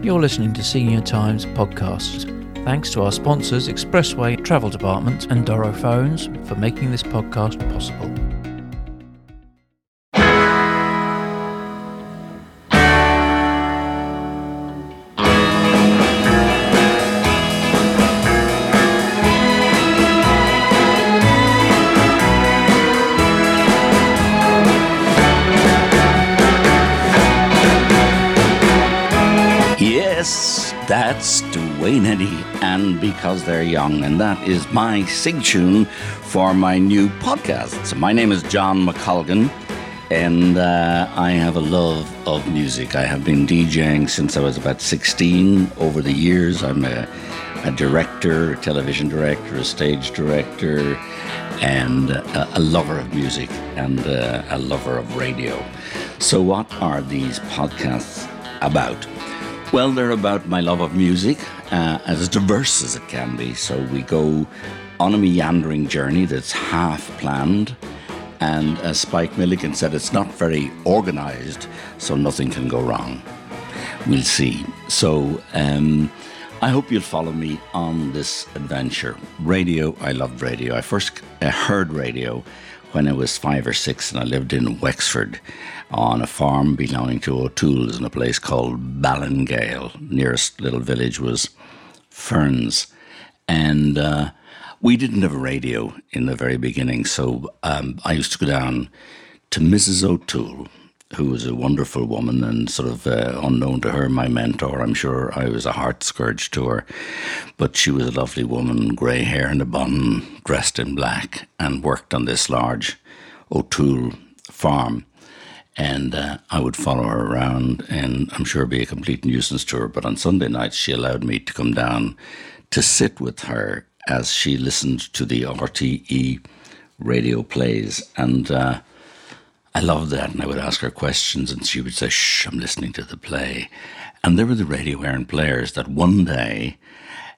You're listening to Senior Times Podcasts. Thanks to our sponsors, Expressway Travel Department and Doro Phones, for making this podcast possible. And Because They're Young, and that is my sig tune for my new podcast. My name is John McColgan, and uh, I have a love of music. I have been DJing since I was about 16 over the years. I'm a, a director, a television director, a stage director, and a, a lover of music and uh, a lover of radio. So, what are these podcasts about? Well, they're about my love of music, uh, as diverse as it can be. So we go on a meandering journey that's half planned. And as Spike Milligan said, it's not very organized, so nothing can go wrong. We'll see. So um, I hope you'll follow me on this adventure. Radio, I loved radio. I first uh, heard radio when I was five or six and I lived in Wexford on a farm belonging to O'Toole's in a place called Ballingale. Nearest little village was Ferns. And uh, we didn't have a radio in the very beginning, so um, I used to go down to Mrs. O'Toole, who was a wonderful woman and sort of uh, unknown to her, my mentor. I'm sure I was a heart scourge to her, but she was a lovely woman, grey hair and a bun, dressed in black, and worked on this large O'Toole farm. And uh, I would follow her around, and I'm sure be a complete nuisance to her. But on Sunday nights, she allowed me to come down to sit with her as she listened to the RTE radio plays. And uh, I loved that. And I would ask her questions, and she would say, Shh, I'm listening to the play. And there were the radio Éireann players that one day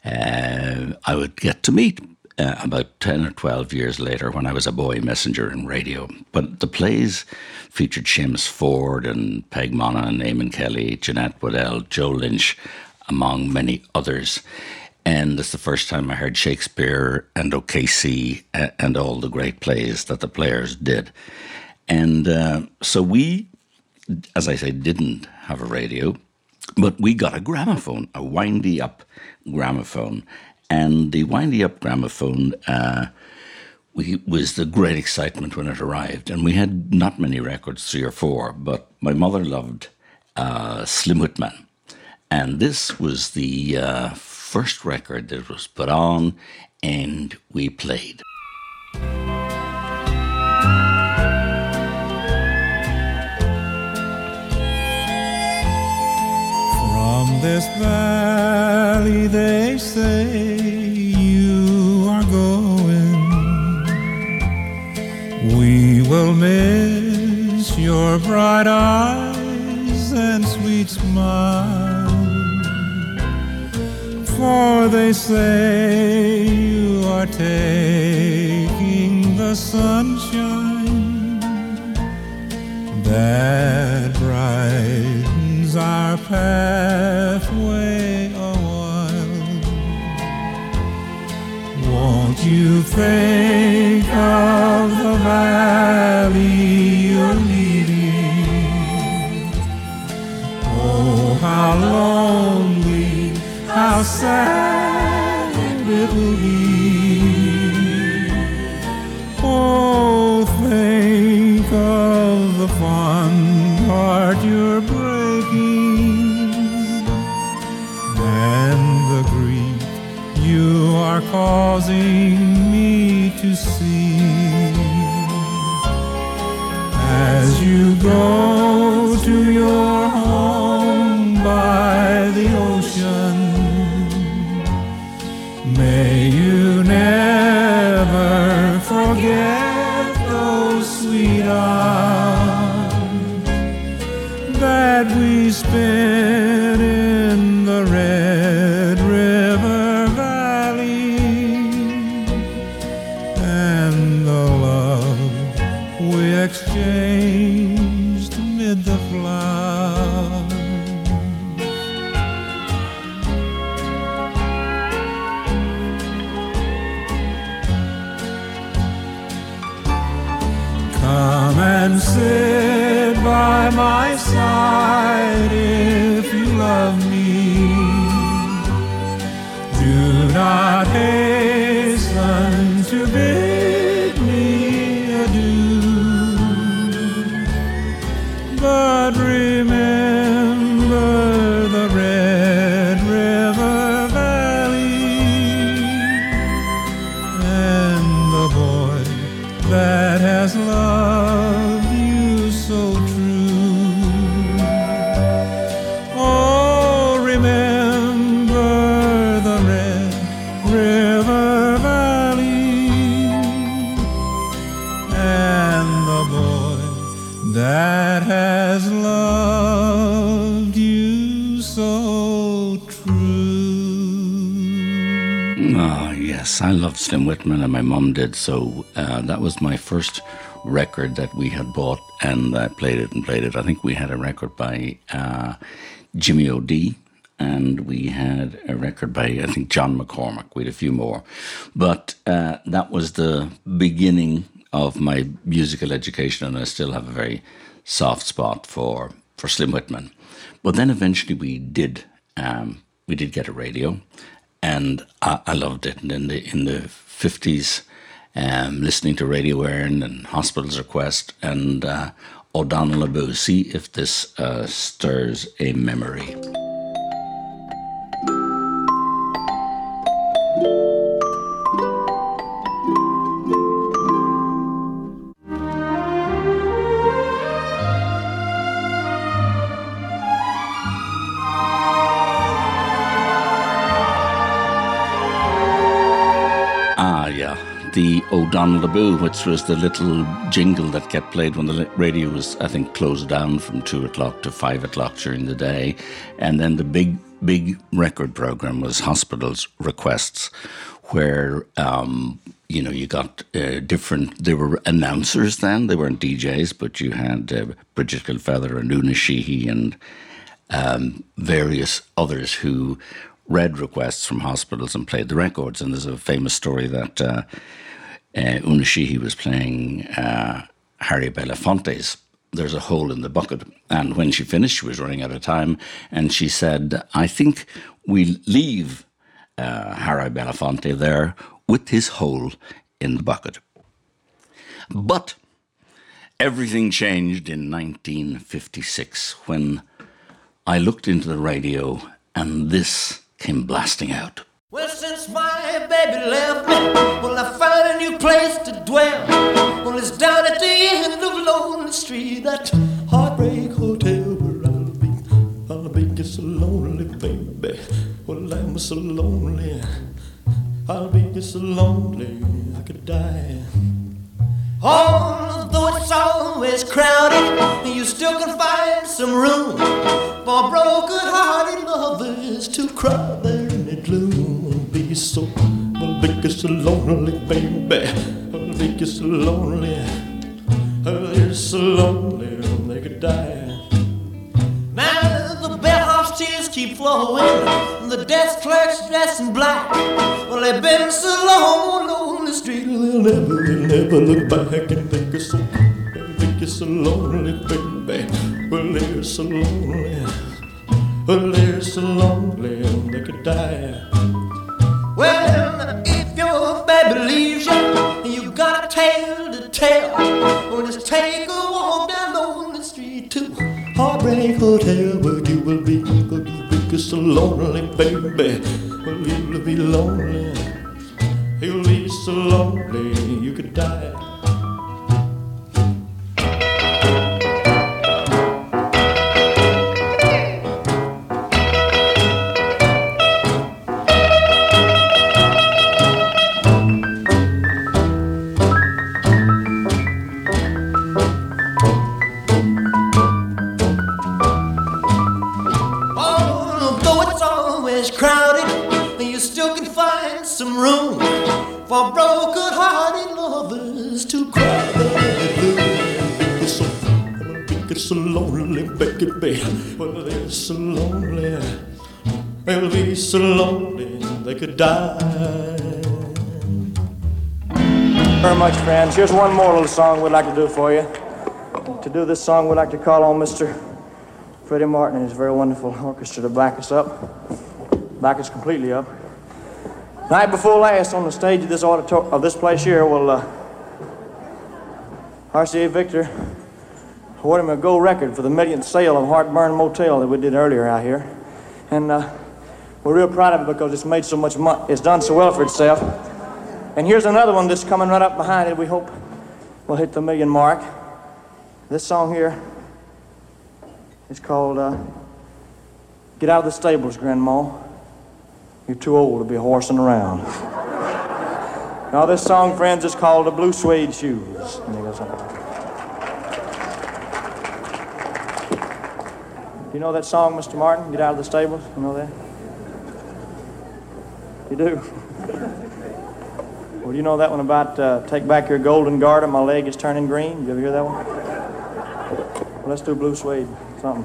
uh, I would get to meet uh, about 10 or 12 years later when I was a boy messenger in radio. But the plays featured Seamus Forde and Peg Mona and Eamon Kelly, Ginette Waddell, Joe Lynch, among many others. And it's the first time I heard Shakespeare and uh, and all the great plays that the players did. And uh, so we, as I say, didn't have a radio, but we got a gramophone, a windy up gramophone. And the windy up gramophone uh, we, was the great excitement when it arrived. And we had not many records, three or four, but my mother loved uh, Slim Whitman. And this was the uh, first record that was put on, and we played. From this valley, they say you are going. We will miss your bright eyes and sweet smile. For they say you are taking the sunshine that brightens our pathway you think of the valley you're leading? Oh, how lonely, how sad it will be. Oh, think of the fun part you're are causing me to see. As you go to your home by the ocean, may you never forget those sweet hours that we spent I loved Slim Whitman, and my mum did. So uh, that was my first record that we had bought, and I played it and played it. I think we had a record by uh, Jimmy O'Dea, and we had a record by, I think, John McCormack. We had a few more. But uh, that was the beginning of my musical education, and I still have a very soft spot for, for Slim Whitman. But then eventually we did um, we did get a radio, and I, I loved it. And in the in the fifties, um, listening to Radio Éireann and Hospital's Request and uh, O'Donnell Aboo. See if this uh, stirs a memory. O'Donnell which was the little jingle that kept played when the radio was, I think, closed down from two o'clock to five o'clock during the day. And then the big, big record program was Hospital's Requests, where, um, you know, you got uh, different, there were announcers then, they weren't DJs, but you had uh, Bridget Gilfeather and Una Sheehy and um, various others who read requests from hospitals and played the records. And there's a famous story that uh, uh, Una Sheehy was playing uh, Harry Belafonte's There's a Hole in the Bucket. And when she finished, she was running out of time. And she said, I think we'll leave uh, Harry Belafonte there with his hole in the bucket. But everything changed in 1956 when I looked into the radio and this came blasting out. Well, since my baby left me, well, I found a new place to dwell. Well, it's down at the end of Lonely Street, that heartbreak hotel where I'll be. I'll be just so lonely, baby. Well, I'm so lonely. I'll be just so lonely, I could die. Although it's always crowded, you still can find some room for broken-hearted lovers to cry there in the gloom. So, well, be so lonely, baby. Well, be so lonely. Oh, they're so lonely they could die. Now the bellhop's tears keep flowing, the desk clerk's dressed in black. Well, they've been so long on the street, they'll never, they'll never look back and think it's so, and think it's so lonely, baby. Well, they're so lonely, well, they're so lonely they could die. Well, if your baby leaves you, you got a tale to tell. Well, just take a walk down lonely street to Heartbreak Hotel, where you will be, will be so lonely, baby. Well, you'll be lonely, you'll be so lonely you could die. Lonely, baby. Well, they're so lonely. They'll be so lonely they could die. very much, friends. Here's one more little song we'd like to do for you. To do this song, we'd like to call on Mr. Freddie Martin and his very wonderful orchestra to back us up. Back us completely up. Night before last, on the stage of this auditor- of this place here, well, uh, RCA Victor awarded him a gold record for the millionth sale of Heartburn Motel that we did earlier out here, and uh, we're real proud of it because it's made so much money. It's done so well for itself. And here's another one that's coming right up behind it. We hope we'll hit the million mark. This song here is called uh, Get Out of the Stables, Grandma. You're too old to be horsing around. now, this song, friends, is called The Blue Suede Shoes. And it goes like that. Do you know that song, Mr. Martin? Get out of the stables. You know that? You do. well, you know that one about uh, take back your golden garter. My leg is turning green. You ever hear that one? Well, let's do blue suede something.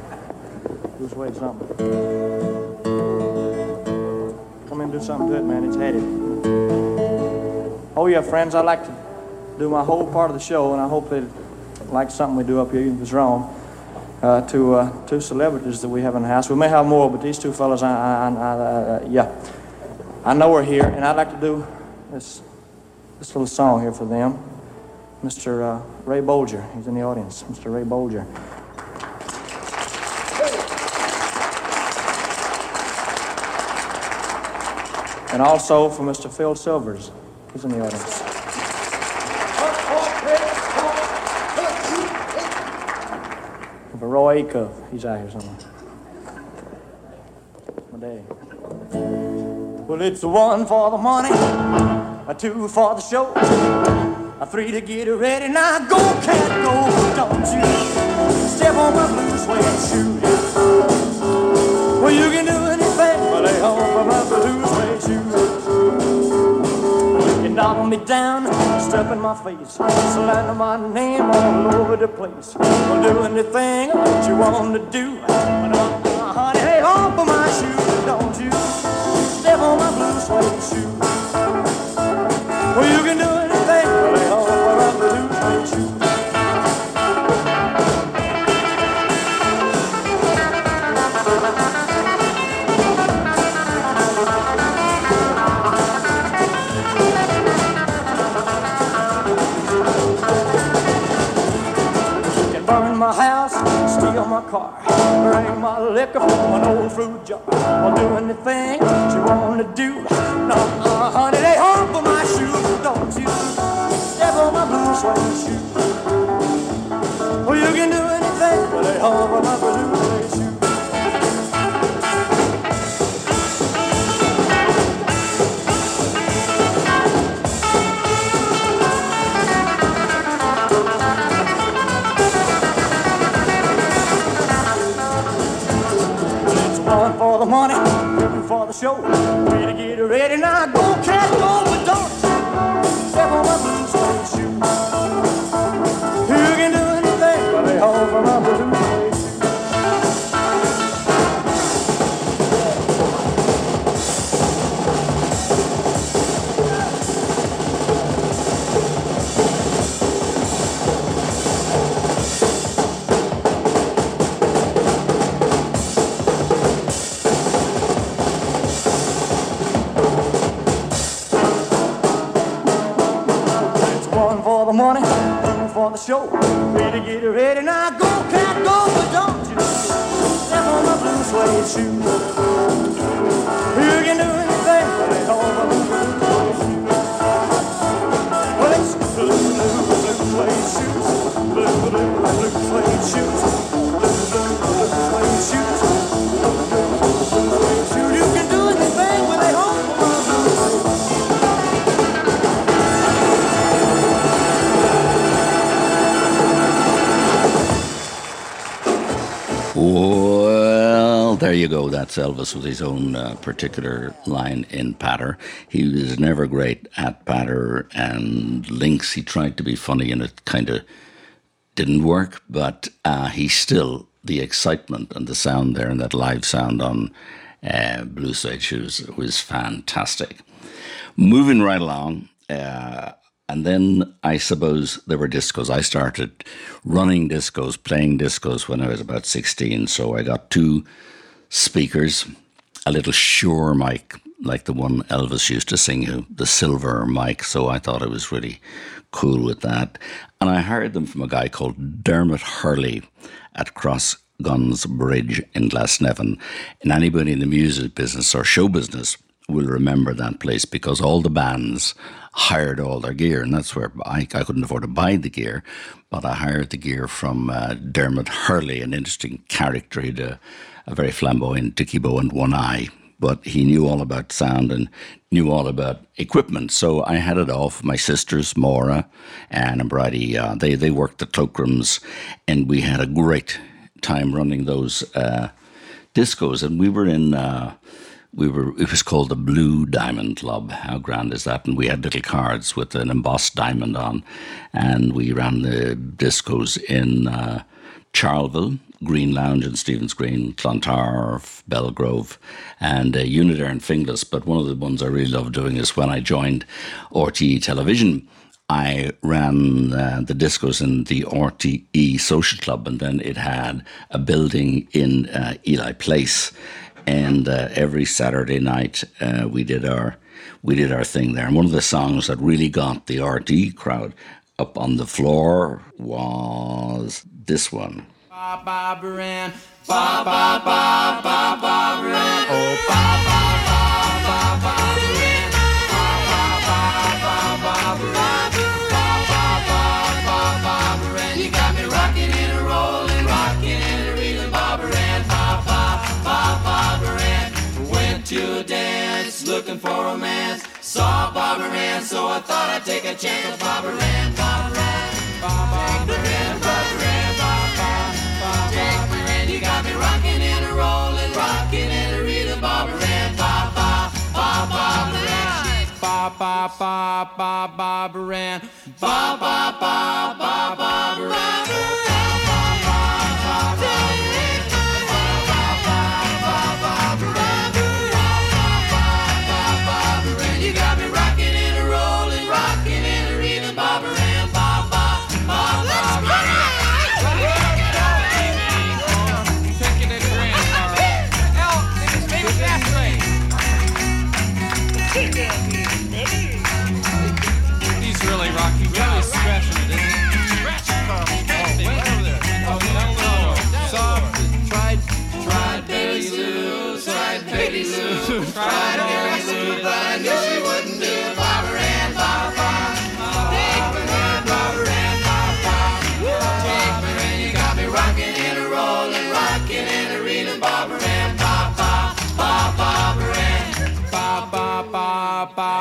Blue suede something. Come in and do something to it, man. It's headed. Oh yeah, friends. I like to do my whole part of the show, and I hope they like something we do up here, even if it's wrong. Uh, to uh, two celebrities that we have in the house. We may have more, but these two fellas, I, I, I, yeah, I know we're here, and I'd like to do this this little song here for them. Mr. Uh, Ray Bolger, he's in the audience. Mr. Ray Bolger. And also for Mr. Phil Silvers, he's in the audience. For Roy Acuff, he's out here somewhere. My day. Well, it's a one for the money, a two for the show, a three to get it ready. Now go, cat, go, don't you step on my blue suede shoe. Knock me down, step in my face, slander my name all over the place. I'll do anything that you want to do. But, uh, honey, lay off of my shoe, don't you? step on my blue suede shoe. Bring my liquor from an old fruit jar. I'll do anything want to do. No, uh, honey, they home for my shoes, don't you? Step on my blue suede shoe. Well, you can do anything, but they home for my blue money, for the show. To get ready. Now, go cat, go, the show. To get ready now, go cat, go, but don't you step on my blue suede shoe. Well, there you go. That's Elvis with his own uh, particular line in patter. He was never great at patter and links. He tried to be funny and it kind of didn't work, but uh, he still, the excitement and the sound there and that live sound on uh, Blue Suede Shoes was fantastic. Moving right along, uh, and then I suppose there were discos. I started running discos, playing discos when I was about 16. So I got two speakers, a little Shure mic, like the one Elvis used to sing, the silver mic. So I thought I was really cool with that. And I hired them from a guy called Dermot Hurley at Cross Guns Bridge in Glasnevin. And anybody in the music business or show business will remember that place because all the bands hired all their gear, and that's where I, I couldn't afford to buy the gear, but I hired the gear from uh, Dermot Hurley, an interesting character. He had a, a very flamboyant dicky bow and one eye, but he knew all about sound and knew all about equipment. So I had it off. My sisters, Maura, and Bridie, uh, they, they worked the Cloakrams, and we had a great time running those uh, discos, and we were in. Uh, we were. It was called the Blue Diamond Club. How grand is that? And we had little cards with an embossed diamond on, and we ran the discos in uh, Charleville, Green Lounge in Stephen's Green, Clontarf, Belgrove, and uh, Unitaire and Finglas. But one of the ones I really love doing is when I joined RTE Television. I ran uh, the discos in the RTE Social Club, and then it had a building in uh, Ely Place. And uh, every Saturday night, uh, we did our we did our thing there. And one of the songs that really got the RTE crowd up on the floor was this one. Ba ba baran, ba ba ba ba ba baran, oh ba ba ba ba ba baran, ba ba ba ba ba baran, ba ba ba ba ba baran. You got me rocking and rolling, rocking and reeling, ba baran, ba ba ba ba baran. Went to a dance, looking for romance. Saw Barbara Ann, so I thought I'd take a chance with Barbara Ann, Barbara Ann, Barbara Ann, Bob Moran, Bob Bob Bob Bob Bob Moran, Bob Bob Bob Bob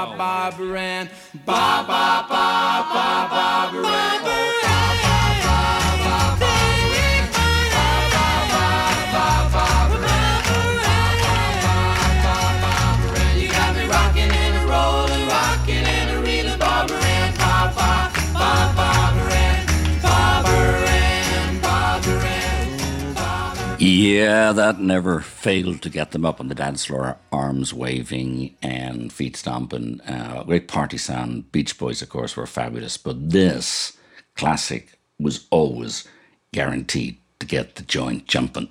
Barbara, Barbara Ann, Barbara, Barbara, Barbara Ann. You Yeah, that never failed to get them up on the dance floor, arms waving and feet stomping. Uh, great party sound. Beach Boys, of course, were fabulous, but this classic was always guaranteed to get the joint jumping.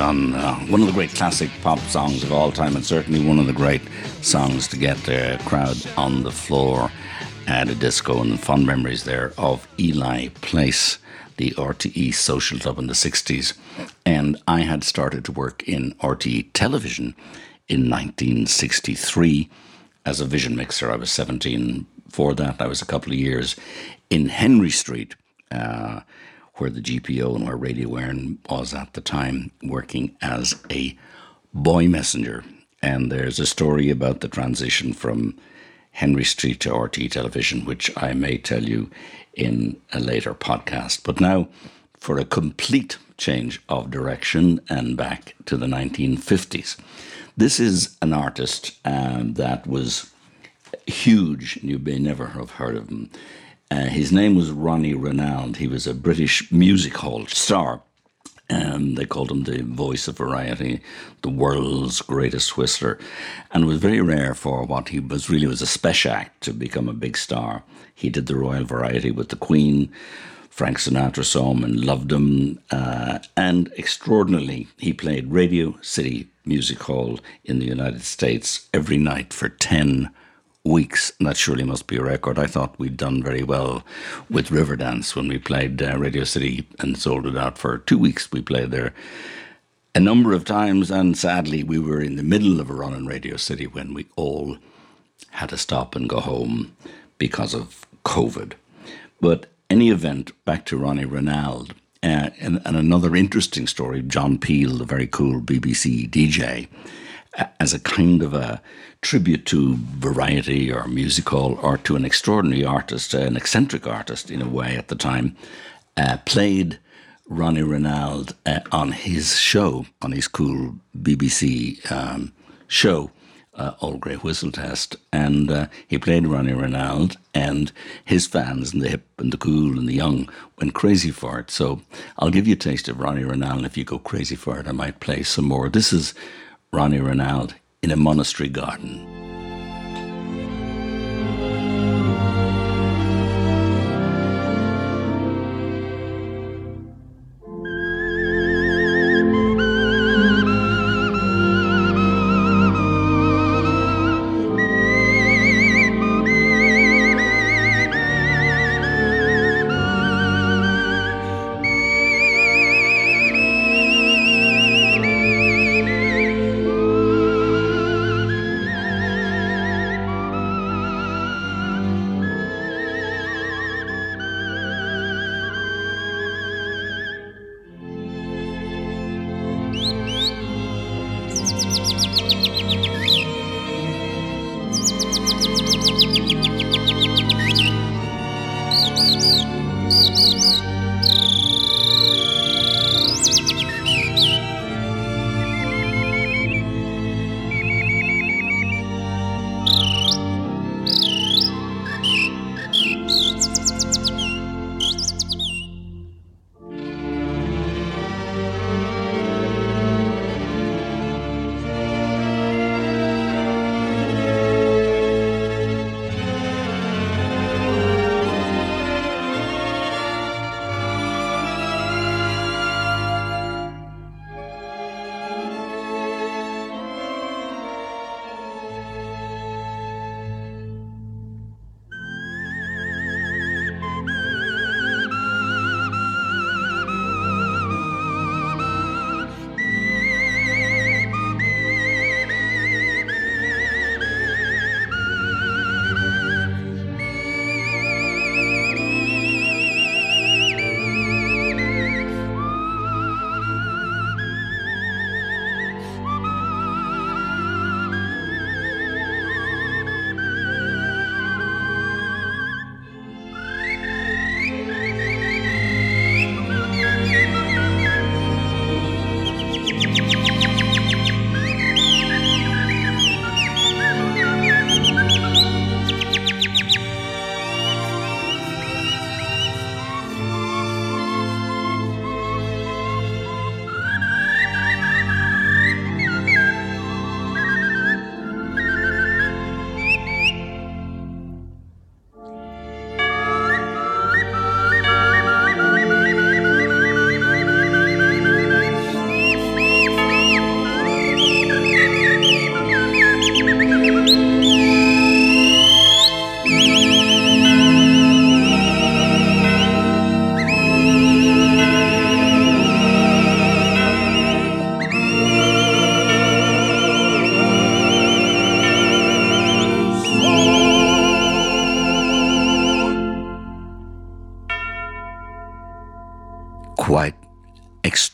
Satisfaction. Uh, one of the great classic pop songs of all time, and certainly one of the great songs to get the crowd on the floor at a disco, and fond memories there of Ely Place, the RTE social club in the 60s. And I had started to work in RTE television in 1963 as a vision mixer. I was 17. For that, I was a couple of years in Henry Street. Uh, where the GPO and where Radio Éireann was at the time, working as a boy messenger. And there's a story about the transition from Henry Street to RT television, which I may tell you in a later podcast. But now, for a complete change of direction and back to the 1950s. This is an artist um, that was huge. You may never have heard of him. Uh, his name was Ronnie Ronalde. He was a British music hall star. And they called him the voice of variety, the world's greatest whistler, and it was very rare for what he was really was a special act to become a big star. He did the Royal Variety with the Queen. Frank Sinatra saw him and loved him, uh, and extraordinarily, he played Radio City Music Hall in the United States every night for ten weeks. That surely must be a record. I thought we'd done very well with Riverdance when we played uh, Radio City and sold it out for two weeks. We played there a number of times, and sadly, we were in the middle of a run in Radio City when we all had to stop and go home because of COVID. But any event, back to Ronnie Ronalde. Uh, and, and another interesting story John Peel, the very cool BBC DJ, as a kind of a tribute to variety or musical or to an extraordinary artist, an eccentric artist in a way at the time, uh, played Ronnie Ronalde uh, on his show, on his cool BBC um, show, uh, Old Grey Whistle Test. And uh, he played Ronnie Ronalde, and his fans and the hip and the cool and the young went crazy for it. So I'll give you a taste of Ronnie Ronalde. If you go crazy for it, I might play some more. This is Ronnie Ronalde in a monastery garden.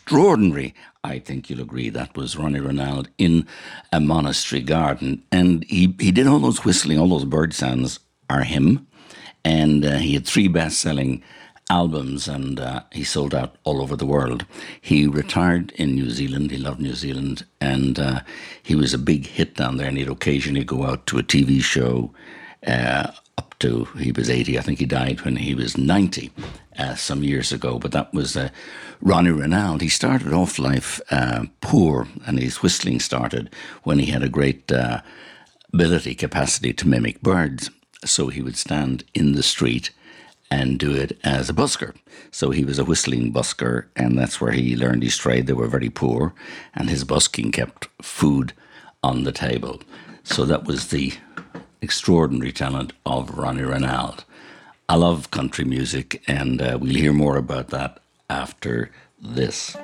Extraordinary. I think you'll agree that was Ronnie Ronalde in a monastery garden, and he he did all those whistling, all those bird sounds are him, and uh, he had three best-selling albums, and uh, he sold out all over the world. He retired in New Zealand. He loved New Zealand, and uh, he was a big hit down there. And he'd occasionally go out to a TV show. Uh, up to he was 80 i think he died when he was 90 uh, some years ago but that was ronnie ronalde he started off life uh, poor and his whistling started when he had a great uh, ability capacity to mimic birds so he would stand in the street and do it as a busker. So he was a whistling busker, and that's where he learned his trade. They were very poor, and his busking kept food on the table. So that was the extraordinary talent of Ronnie Ronalde. I love country music, and uh, we'll hear more about that after this.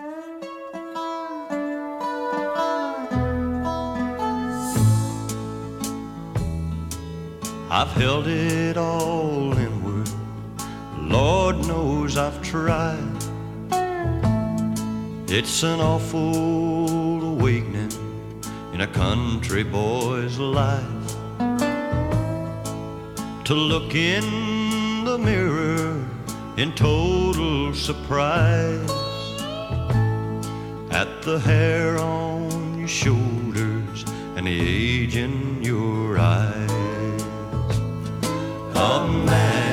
I've held it all inward. Lord knows I've tried. It's an awful awakening in a country boy's life. To look in the mirror in total surprise at the hair on your shoulders and the age in your eyes. Amanda,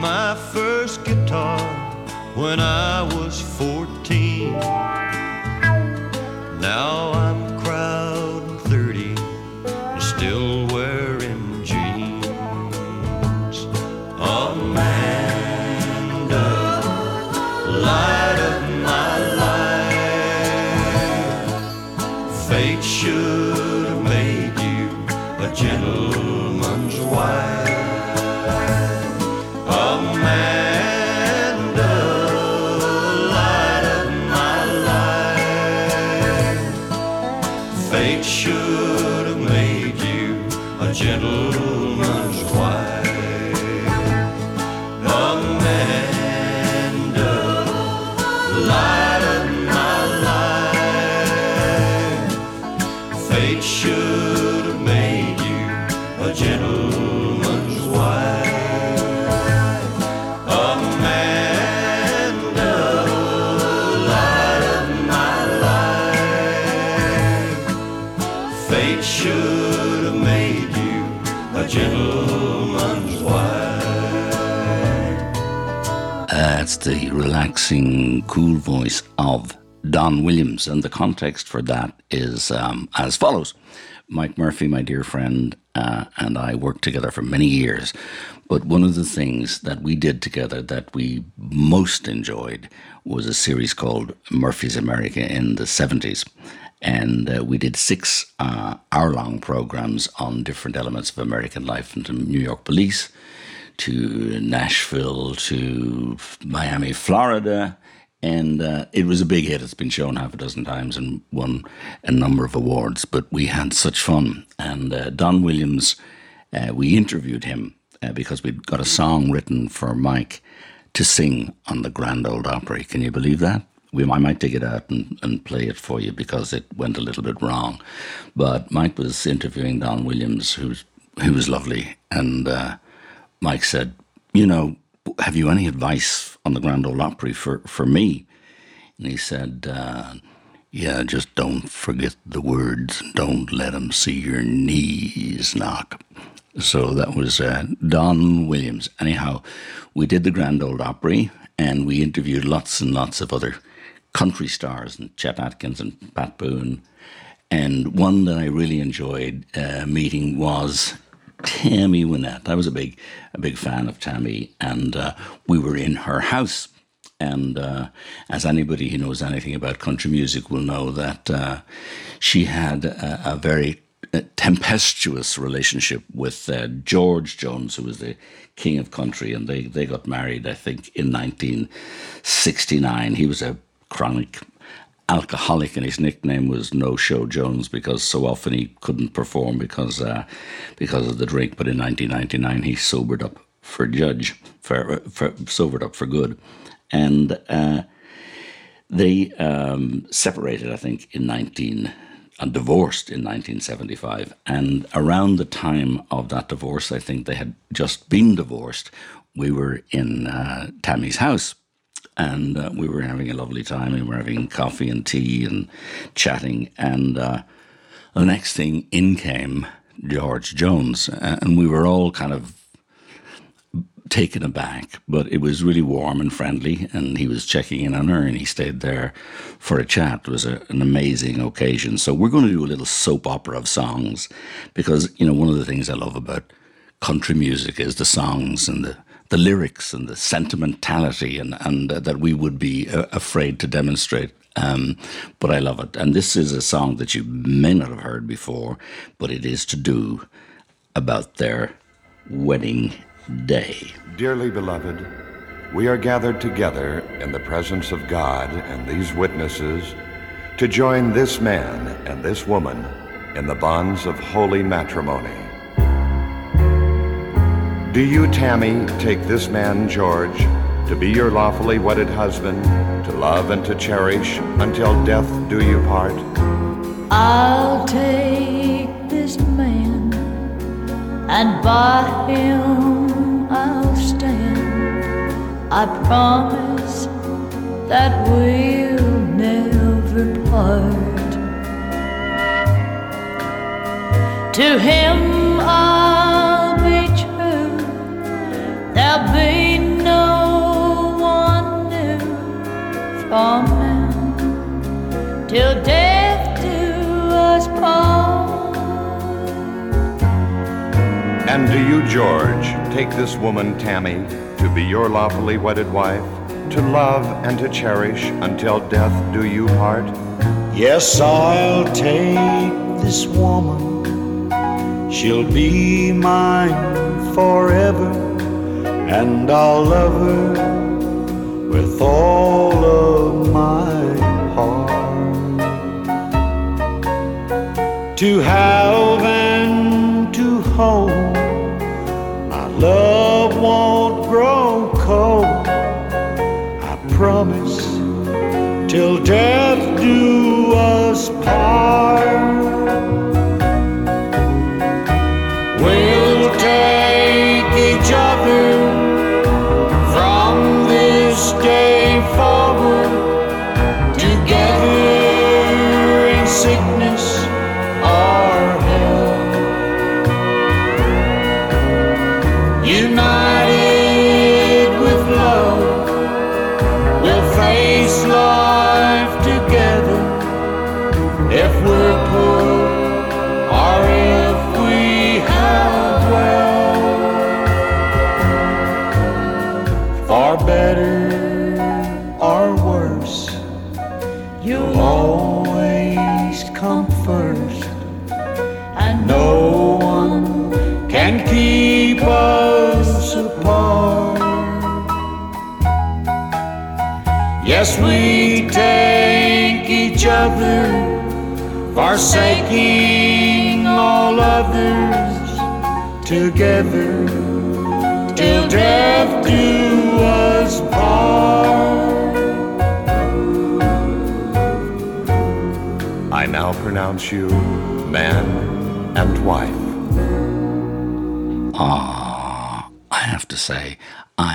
my first guitar when I was 14. Now cool voice of Don Williams, and the context for that is um, as follows. Mike Murphy, my dear friend, uh, and I worked together for many years. But one of the things that we did together that we most enjoyed was a series called Murphy's America in the 70s. And uh, we did six uh, hour long programs on different elements of American life, from New York police to Nashville to Miami, Florida. And uh, it was a big hit. It's been shown half a dozen times and won a number of awards. But we had such fun. And uh, Don Williams, uh, we interviewed him uh, because we'd got a song written for Mike to sing on the Grand Ole Opry. Can you believe that? We, I might dig it out and, and play it for you because it went a little bit wrong. But Mike was interviewing Don Williams, who's, who was lovely. And uh, Mike said, You know, have you any advice on the Grand Ole Opry for, for me? and he said, uh, "Yeah, just don't forget the words. Don't let 'em see your knees knock." So that was uh, Don Williams. Anyhow, we did the Grand Ole Opry, and we interviewed lots and lots of other country stars, and Chet Atkins and Pat Boone. And one that I really enjoyed uh, meeting was Tammy Wynette. I was a big, a big fan of Tammy, and uh, we were in her house. And uh, as anybody who knows anything about country music will know, that uh, she had a, a very uh, tempestuous relationship with uh, George Jones, who was the king of country, and they, they got married, I think, in 1969. He was a chronic alcoholic, and his nickname was No Show Jones because so often he couldn't perform because uh, because of the drink. But in 1999, he sobered up for judge, for, for sobered up for good, and uh, they um, separated. I think in 19 and divorced in 1975. And around the time of that divorce, I think they had just been divorced. We were in uh, Tammy's house and uh, we were having a lovely time. and We were having coffee and tea and chatting. And uh, the next thing in came George Jones, and we were all kind of taken aback, but it was really warm and friendly. And he was checking in on her, and he stayed there for a chat. It was a, an amazing occasion. So we're going to do a little soap opera of songs, because you know one of the things I love about country music is the songs and the the lyrics and the sentimentality, and and uh, that we would be uh, afraid to demonstrate. Um, but I love it, and this is a song that you may not have heard before, but it is to do about their wedding day. Dearly beloved, we are gathered together in the presence of God and these witnesses to join this man and this woman in the bonds of holy matrimony. Do you, Tammy, take this man, George, to be your lawfully wedded husband, to love and to cherish until death do you part? I'll take this man and by him I'll stand. I promise that we'll never part. To him. There'll be no one new from him till death do us part. And do you, George, take this woman, Tammy, to be your lawfully wedded wife, to love and to cherish until death do you part? Yes, I'll take this woman. She'll be mine forever, and I'll love her with all of my heart. To have and to hold, my love won't grow cold. I promise till death do us part. If we're poor or forsaking all others, together till death do us part. I now pronounce you man and wife. Ah, I have to say,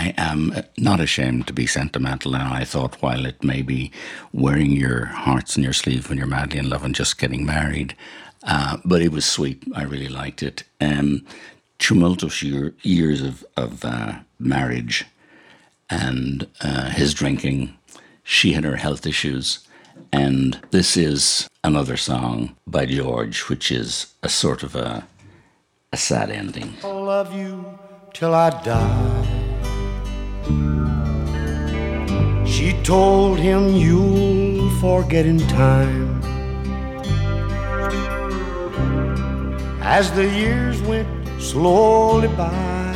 I am not ashamed to be sentimental, and I thought while it may be wearing your hearts in your sleeve when you're madly in love and just getting married, uh, but it was sweet. I really liked it. Um, tumultuous year, years of, of uh, marriage and uh, his drinking. She had her health issues. And this is another song by George, which is a sort of a, a sad ending. I'll love you till I die. She told him you'll forget in time. As the years went slowly by,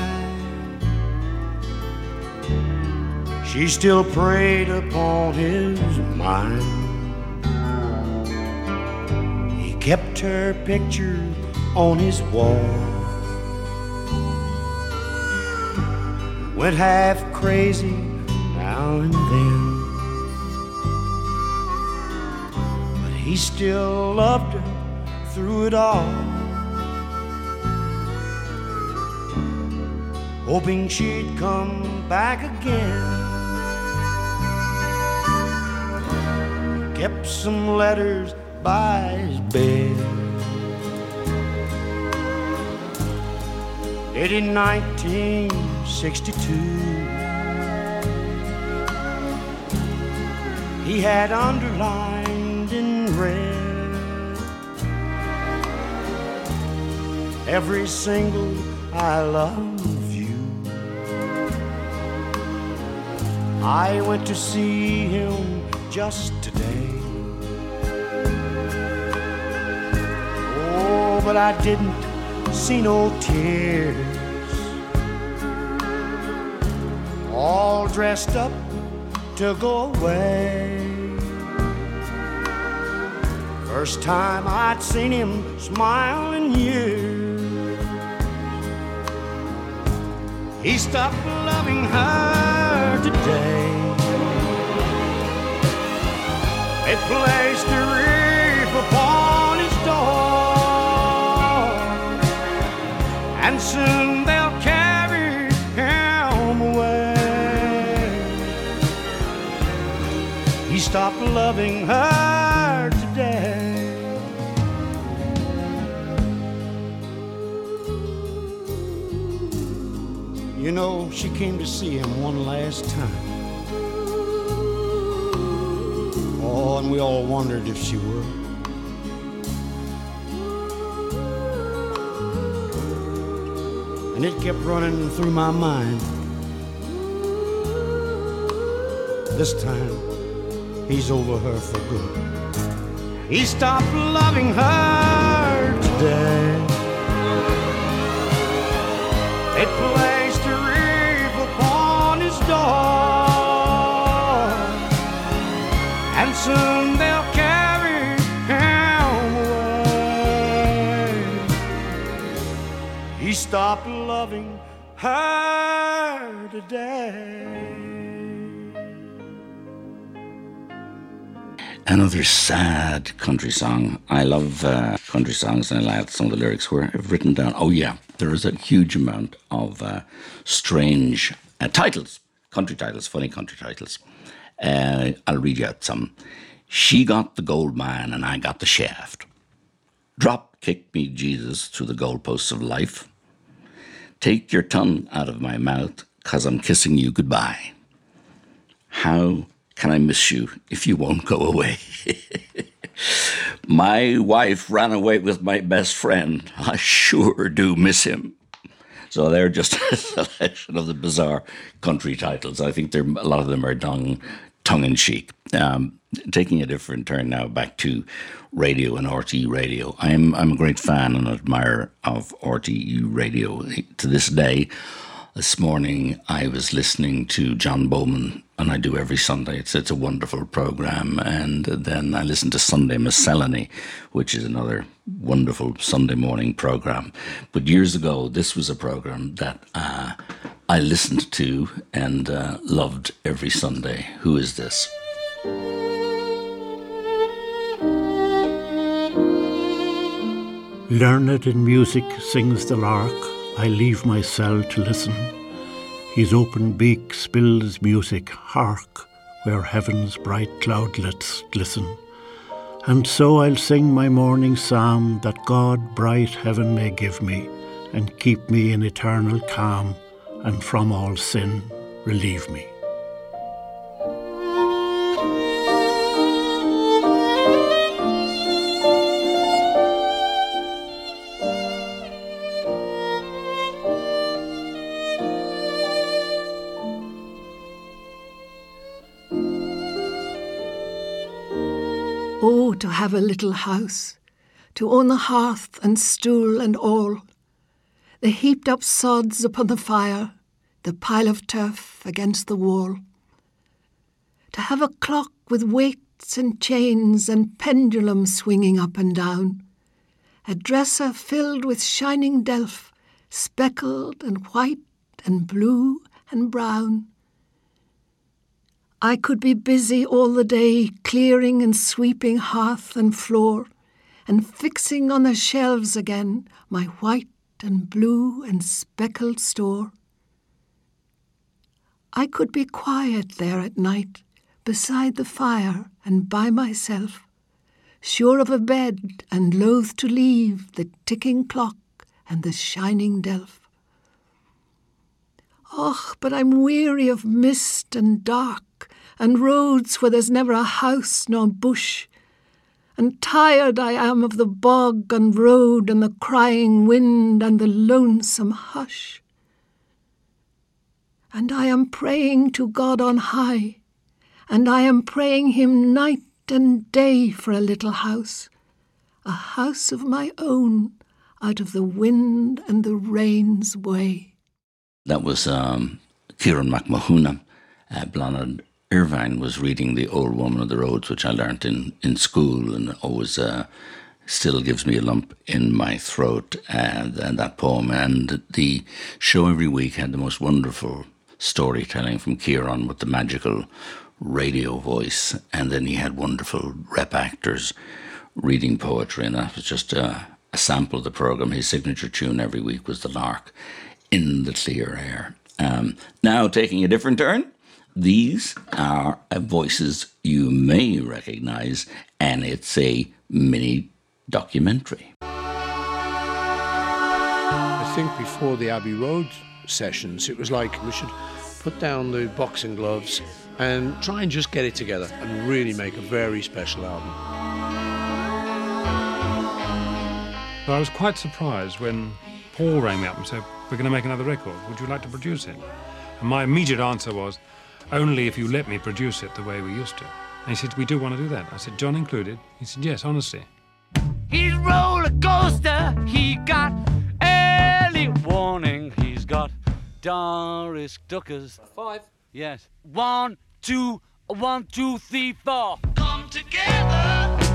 she still preyed upon his mind. He kept her picture on his wall. Went half crazy now and then. But he still loved her through it all. Hoping she'd come back again. Kept some letters by his bed. Dated 1962. He had underlined in red every single I love you. I went to see him just today. Oh, but I didn't see no tears. All dressed up to go away. First time I'd seen him smile in years. He stopped loving her today. They placed a wreath upon his door, and soon Stopped loving her today. You know, she came to see him one last time. Oh, and we all wondered if she would. And it kept running through my mind. This time, he's over her for good. He stopped loving her today. It placed a wreath upon his door, and soon they'll carry him away. He stopped loving her today. Another sad country song. I love uh, country songs and I like some of the lyrics where I've written down, oh yeah, there is a huge amount of uh, strange uh, titles, country titles, funny country titles. Uh, I'll read you out some. She got the gold mine and I got the shaft. Drop kick me, Jesus, through the goalposts of life. Take your tongue out of my mouth, cause I'm kissing you goodbye. How can I miss you if you won't go away? my wife ran away with my best friend. I sure do miss him. So they're just a selection of the bizarre country titles. I think a lot of them are done tongue in cheek. Um, taking a different turn now back to radio and RTE radio. I'm I'm a great fan and admirer of RTE radio to this day. This morning I was listening to John Bowman, and I do every Sunday. It's it's a wonderful program, and then I listen to Sunday Miscellany, which is another wonderful Sunday morning program. But years ago, this was a program that uh, I listened to and uh, loved every Sunday. Who is this? Learned in music sings the lark. I leave my cell to listen. His open beak spills music, hark, where heaven's bright cloudlets glisten. And so I'll sing my morning psalm that God bright heaven may give me, and keep me in eternal calm, and from all sin relieve me. Have a little house, to own the hearth and stool and all, the heaped up sods upon the fire, the pile of turf against the wall. To have a clock with weights and chains and pendulum swinging up and down, a dresser filled with shining delph, speckled and white and blue and brown. I could be busy all the day clearing and sweeping hearth and floor, and fixing on the shelves again my white and blue and speckled store. I could be quiet there at night, beside the fire and by myself, sure of a bed and loath to leave the ticking clock and the shining delph. Och, but I'm weary of mist and dark, and roads where there's never a house nor bush. And tired I am of the bog and road and the crying wind and the lonesome hush. And I am praying to God on high, and I am praying Him night and day for a little house, a house of my own, out of the wind and the rain's way. That was um, Ciarán Mac Mathúna. Uh, Blánaid Irvine was reading The Old Woman of the Roads, which I learnt in, in school and always uh, still gives me a lump in my throat, and, and that poem. And the show every week had the most wonderful storytelling from Ciarán with the magical radio voice. And then he had wonderful rep actors reading poetry, and that was just a, a sample of the program. His signature tune every week was The Lark in the Clear Air. Um, now, taking a different turn, these are voices you may recognize, and it's a mini documentary. I think before the Abbey Road sessions, it was like we should put down the boxing gloves and try and just get it together and really make a very special album. So I was quite surprised when Paul rang me up and said, We're going to make another record. Would you like to produce it? And my immediate answer was, Only if you let me produce it the way we used to. And he said, We do want to do that. I said, John included. He said, Yes, honestly. He's roller coaster. He got early warning. He's got Doris Duckers. Five. Yes. One, two, one, two, three, four. Come together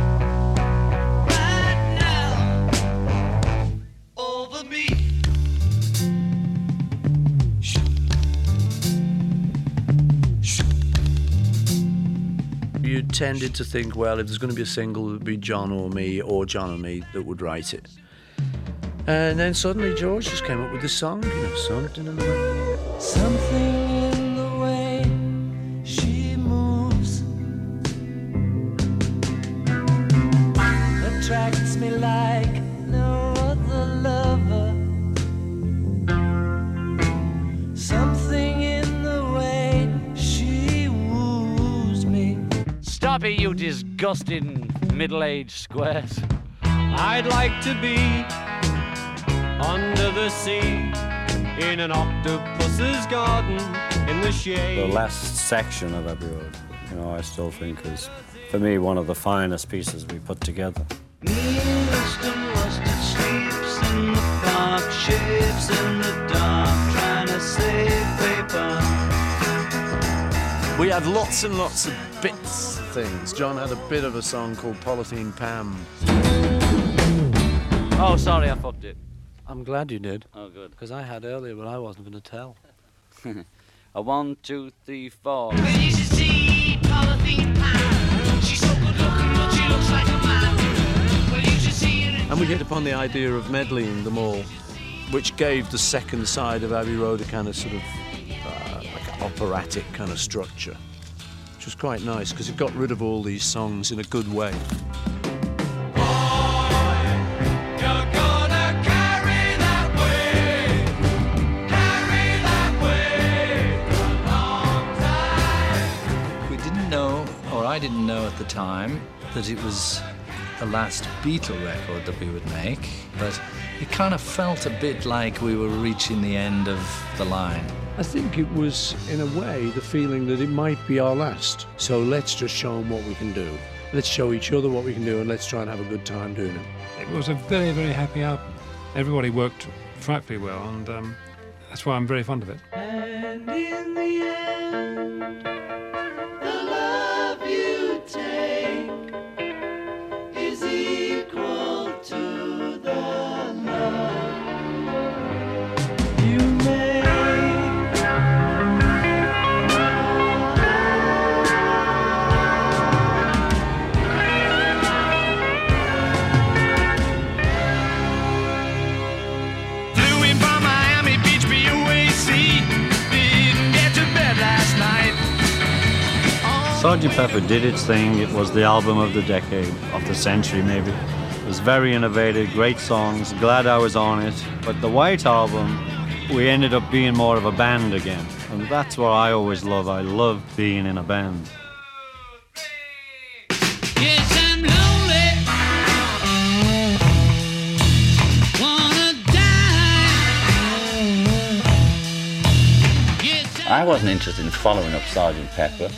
tended to think, well, if there's going to be a single, it would be John or me, or John or me that would write it. And then suddenly George just came up with this song, you know, something in the. Something disgusting middle-aged squares. I'd like to be under the sea in an octopus's garden in the shade. The last section of Abbey Road, you know, I still think is, for me, one of the finest pieces we put together. Winston Weston sleeps in the park, shaves in the dark, trying to save paper. We had lots and lots of bits of things. John had a bit of a song called Polythene Pam. Oh, sorry, I fucked it. I'm glad you did. Oh, good. Because I had earlier, but I wasn't going to tell. A one, two, three, four. You should see Polythene Pam. She's so good looking, but she looks like a man. Well, you should see her. And we hit upon the idea of medleying them all, which gave the second side of Abbey Road a kind of sort of, operatic kind of structure, which was quite nice because it got rid of all these songs in a good way. We didn't know, or I didn't know at the time, that it was the last Beatle record that we would make, but it kind of felt a bit like we were reaching the end of the line. I think it was, in a way, the feeling that it might be our last. So let's just show them what we can do. Let's show each other what we can do and let's try and have a good time doing it. It was a very, very happy album. Everybody worked frightfully well, and um, that's why I'm very fond of it. And in the end, the love you take Sgt. Pepper did its thing. It was the album of the decade, of the century maybe. It was very innovative, great songs. Glad I was on it. But the White Album, we ended up being more of a band again. And that's what I always love. I love being in a band. Yes, I'm lonely. Wanna die. I wasn't interested in following up Sergeant Pepper,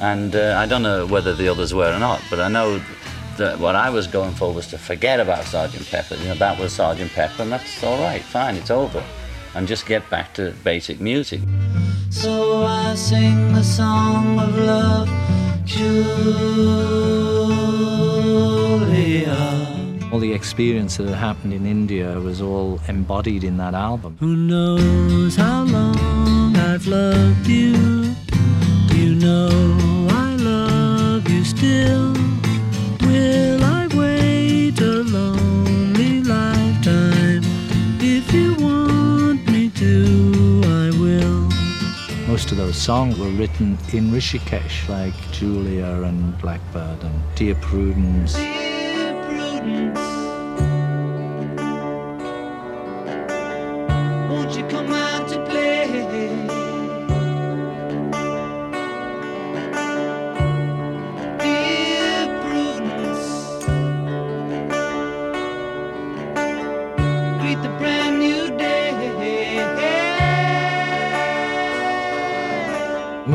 and uh, I don't know whether the others were or not, but I know that what I was going for was to forget about Sergeant Pepper. You know, that was Sergeant Pepper, and that's all right, fine, it's over, and just get back to basic music. So I sing the song of love, Julia. All the experience that had happened in India was all embodied in that album. Who knows how long I've loved you? Do you know you still. Will I wait a lonely lifetime? If you want me to, I will. Most of those songs were written in Rishikesh, like Julia and Blackbird and Dear Prudence. Dear Prudence,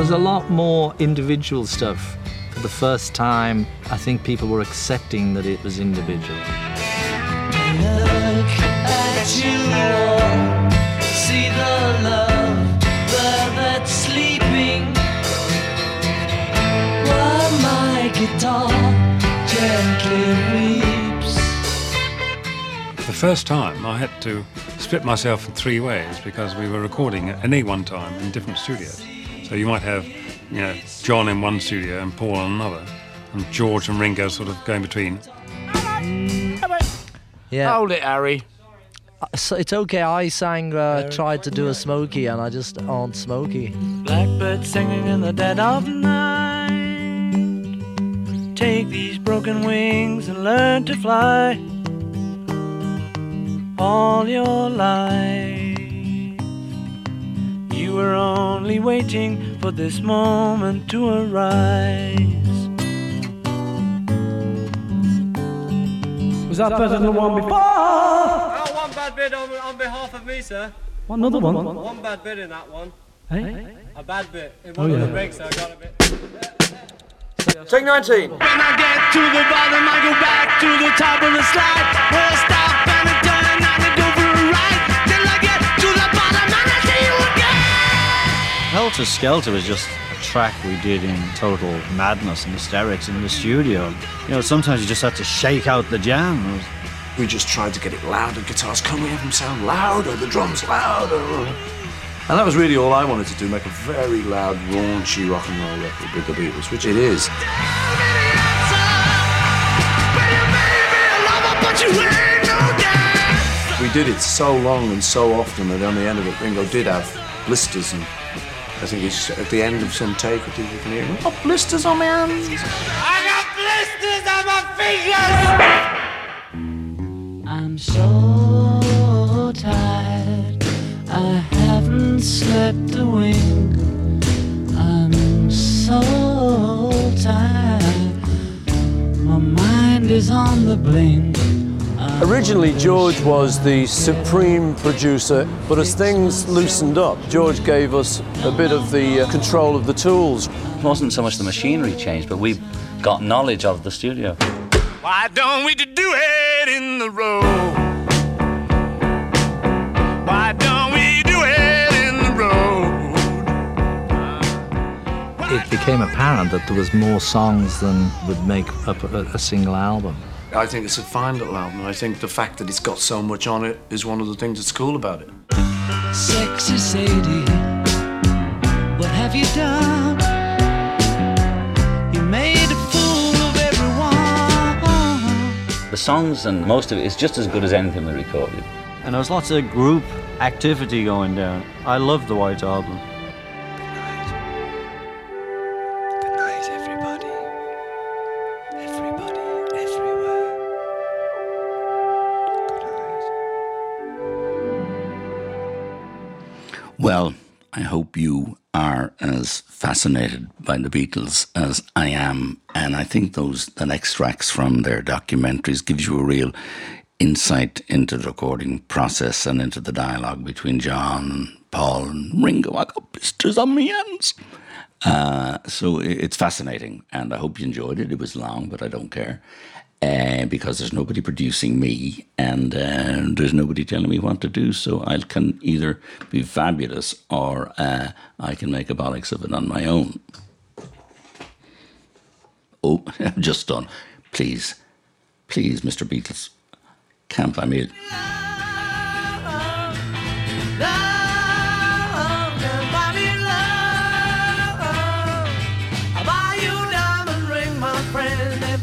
was a lot more individual stuff. For the first time, I think people were accepting that it was individual. Look at you all, see the love that's sleeping. While my guitar gently weeps. For the first time, I had to split myself in three ways because we were recording at any one time in different studios. So you might have, you know, John in one studio and Paul in another, and George and Ringo sort of going between. Yeah. Hold it, Harry. Uh, So it's okay. I sang, uh, tried to do a Smokey, and I just aren't Smokey. Blackbird singing in the dead of night. Take these broken wings and learn to fly. All your life, you were only waiting for this moment to arise. Was that better than the one before? Oh, one bad bit on, on behalf of me, sir. What, another one? One bad bit in that one. Hey? A bad bit. It Oh, wasn't yeah. a break, so I got a bit. Take 19. When I get to the bottom, I go back to the top of the slide. Where I stop Helter Skelter was just a track we did in total madness and hysterics in the studio. You know, sometimes you just had to shake out the jam. We just tried to get it louder. Guitars, can we have them sound louder? The drums louder. And that was really all I wanted to do, make a very loud, raunchy rock and roll record with the Beatles, which it is. We did it so long and so often that on the end of it, Ringo did have blisters and I think it's at the end of some take. I think you can hear it. Got blisters on my hands. I got blisters on my fingers. I'm so tired. I haven't slept a wink. I'm so tired. My mind is on the blink. Originally, George was the supreme producer, but as things loosened up, George gave us a bit of the uh, control of the tools. It wasn't so much the machinery changed, but we got knowledge of the studio. Why don't we do it in the road? Why don't we do it in the road? It became apparent that there was more songs than would make up a, a single album. I think it's a fine little album. I think the fact that it's got so much on it is one of the things that's cool about it. Sexy Sadie, what have you done? You made a fool of everyone. The songs and most of it is just as good as anything we recorded. And there was lots of group activity going down. I love the White Album. Well, I hope you are as fascinated by the Beatles as I am, and I think those extracts from their documentaries gives you a real insight into the recording process and into the dialogue between John and Paul and Ringo. I got blisters on my hands. Uh, so it's fascinating, and I hope you enjoyed it. It was long, but I don't care. Uh, because there's nobody producing me and uh, there's nobody telling me what to do. So I can either be fabulous or uh, I can make a bollocks of it on my own. Oh, I'm just done. Please, please, Mr. Beatles, can't buy me.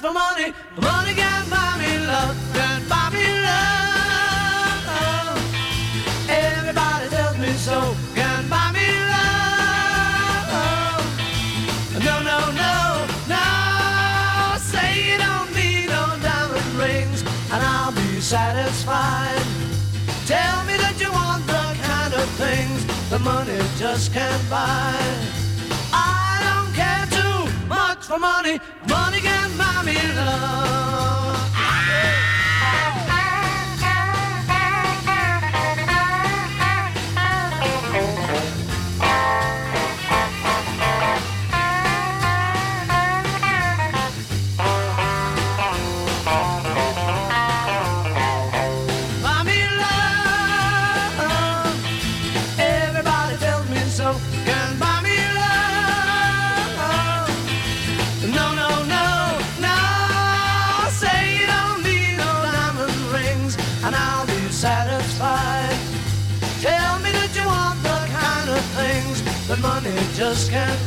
For money, money can buy me love, can buy me love. Everybody tells me so, can buy me love. No, no, no, no. Say you don't need no diamond rings, and I'll be satisfied. Tell me that you want the kind of things the money just can't buy. For money. Money can buy me love.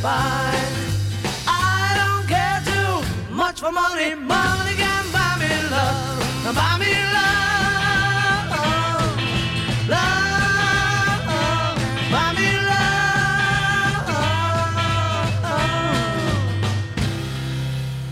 I don't care too much for money. Money can buy me love. Buy me love. Love. Buy me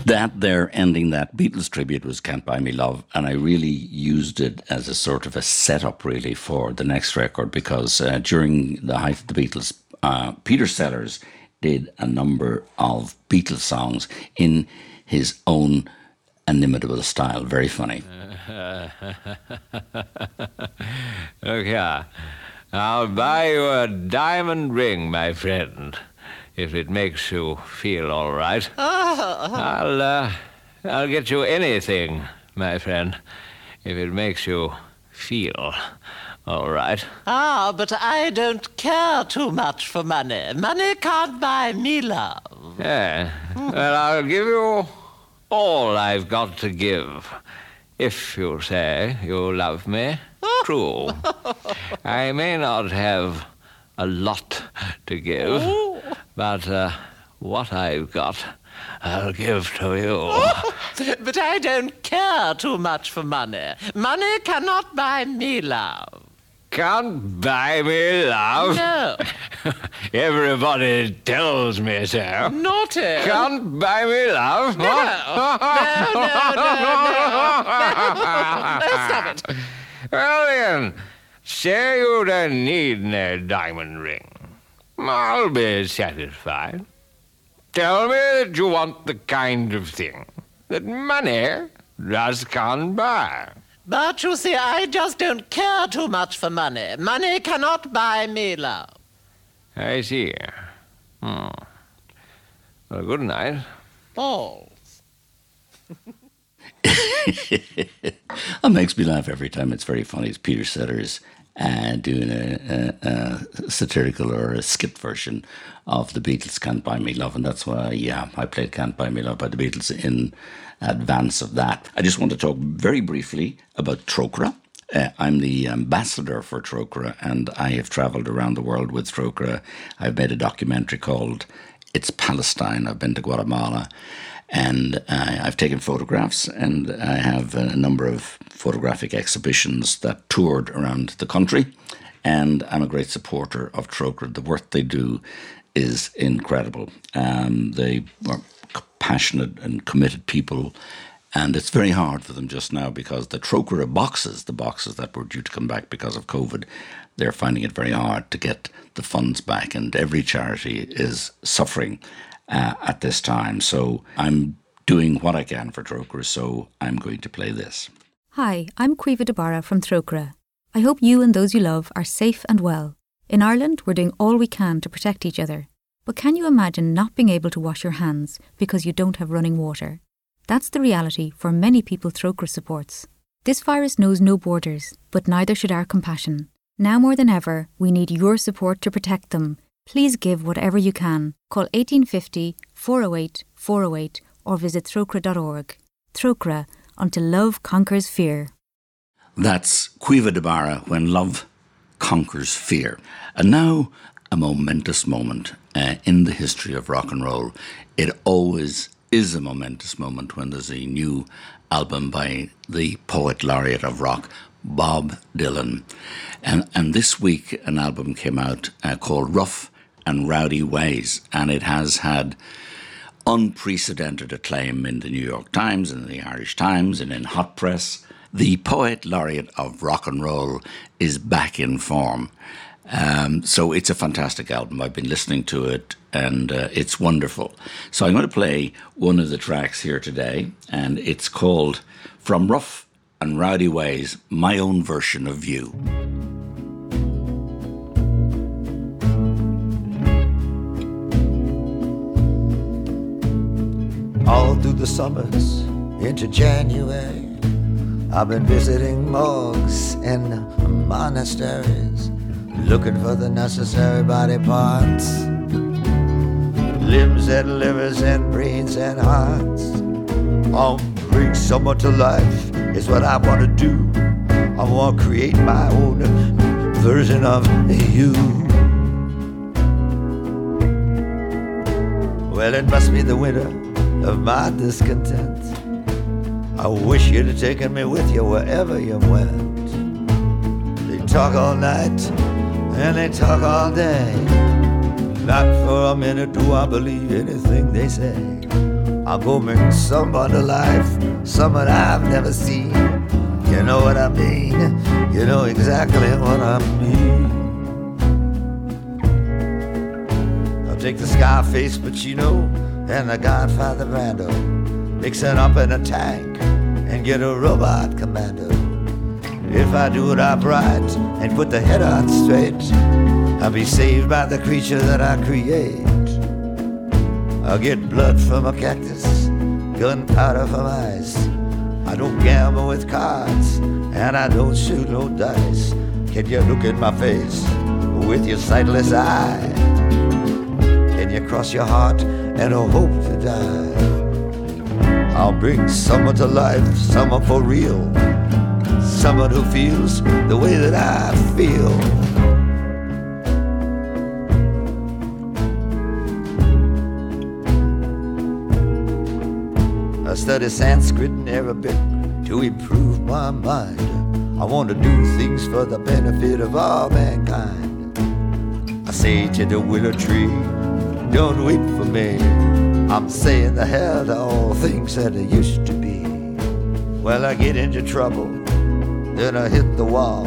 That there ending that Beatles tribute was Can't Buy Me Love, and I really used it as a sort of a setup really for the next record because uh, during the height of the Beatles, uh, Peter Sellers did a number of Beatles songs in his own inimitable style. Very funny. Look here. I'll buy you a diamond ring, my friend, if it makes you feel all right. I'll, uh, I'll get you anything, my friend, if it makes you feel all right. Ah, but I don't care too much for money. Money can't buy me love. Yeah. Well, I'll give you all I've got to give. If you say you love me, true. I may not have a lot to give, but uh, what I've got, I'll give to you. but I don't care too much for money. Money cannot buy me love. Can't buy me love? No. Everybody tells me so. Not it. Can't buy me love? No. No, no, no, no. No, stop it. Well then, say you don't need no diamond ring. I'll be satisfied. Tell me that you want the kind of thing that money just can't buy. But you see, I just don't care too much for money. Money cannot buy me love. I see. Hmm. Well, good night. Balls. that makes me laugh every time. It's very funny. It's Peter Sellers uh, doing a, a, a satirical or a skit version of the Beatles' "Can't Buy Me Love," and that's why, yeah, I played "Can't Buy Me Love" by the Beatles in advance of that. I just want to talk very briefly about Trócaire. Uh, I'm the ambassador for Trócaire, and I have traveled around the world with Trócaire. I've made a documentary called "It's Palestine." I've been to Guatemala and uh, I've taken photographs, and I have a number of photographic exhibitions that toured around the country. And I'm a great supporter of Trócaire. The work they do is incredible. Um, they are passionate and committed people, and it's very hard for them just now because the Trócaire boxes, the boxes that were due to come back because of COVID, they're finding it very hard to get the funds back, and every charity is suffering uh, at this time. So I'm doing what I can for Trócaire, so I'm going to play this. Hi, I'm Caoimhe de Barra from Trócaire. I hope you and those you love are safe and well. In Ireland, we're doing all we can to protect each other. But can you imagine not being able to wash your hands because you don't have running water? That's the reality for many people Trócaire supports. This virus knows no borders, but neither should our compassion. Now more than ever, we need your support to protect them Please give whatever you can. Call 1850 408 408 or visit trocaire.org. Trócaire, until love conquers fear. That's Caoimhe de Barra, when love conquers fear. And now, a momentous moment uh, in the history of rock and roll. It always is a momentous moment when there's a new album by the poet laureate of rock, Bob Dylan. And, and this week, an album came out uh, called Rough and Rowdy Ways, and it has had unprecedented acclaim in the New York Times and the Irish Times and in Hot Press. The poet laureate of rock and roll is back in form. Um, so it's a fantastic album. I've been listening to it and uh, it's wonderful. So I'm going to play one of the tracks here today, and it's called From Rough and Rowdy Ways, my own version of you. All through the summers into January. I've been visiting morgues and monasteries, looking for the necessary body parts. Limbs and livers and brains and hearts. I'll bring someone to life is what I want to do. I want to create my own version of you. Well, it must be the winter of my discontent. I wish you'd have taken me with you wherever you went. They talk all night and they talk all day. Not for a minute do I believe anything they say. I'll go bring someone to life, someone I've never seen. You know what I mean? You know exactly what I mean. I'll take the Scarface Pacino and the Godfather Brando. Mix it up in a tank and get a robot commando. If I do it upright and put the head on straight, I'll be saved by the creature that I create. I'll get blood from a cactus, gunpowder from ice. I don't gamble with cards and I don't shoot no dice. Can you look in my face with your sightless eye? You cross your heart and a hope to die? I'll bring someone to life, someone for real, someone who feels the way that I feel. I study Sanskrit and Arabic to improve my mind. I want to do things for the benefit of all mankind. I say to the willow tree, don't weep for me. I'm saying the hell to all things that it used to be. Well, I get into trouble, then I hit the wall.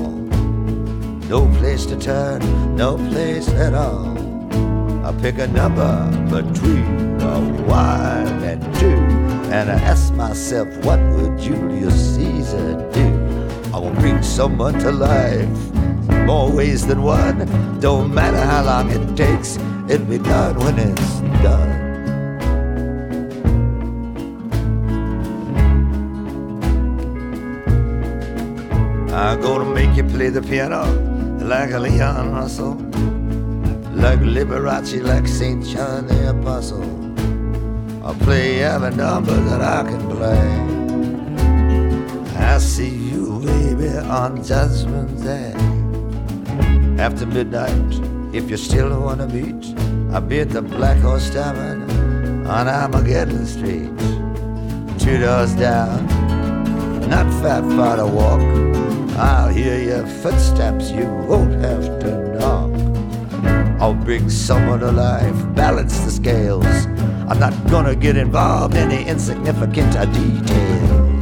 No place to turn, no place at all. I pick a number between a one and two, and I ask myself, what would Julius Caesar do? I will bring someone to life, more ways than one. Don't matter how long it takes, it'll be done when it's done. I'm gonna make you play the piano like a Leon Russell, like Liberace, like St. John the Apostle. I'll play every number that I can play. I see you, baby, on Judgment Day. After midnight, if you still wanna meet, I'll be at the Black Horse Tavern on Armageddon Street. Two doors down, not fat far to walk. I'll hear your footsteps, you won't have to knock. I'll bring someone to life, balance the scales. I'm not gonna get involved in the insignificant detail.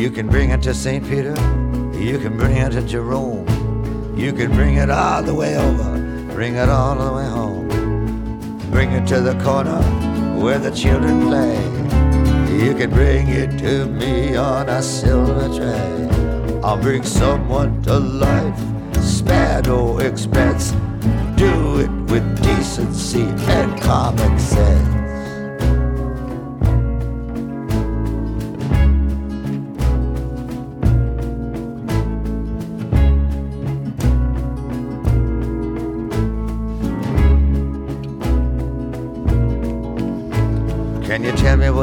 You can bring it to St. Peter, you can bring it to Jerome, you can bring it all the way over, bring it all the way home. Bring it to the corner where the children play. You can bring it to me on a silver tray. I'll bring someone to life, spare no expense. Do it with decency and common sense.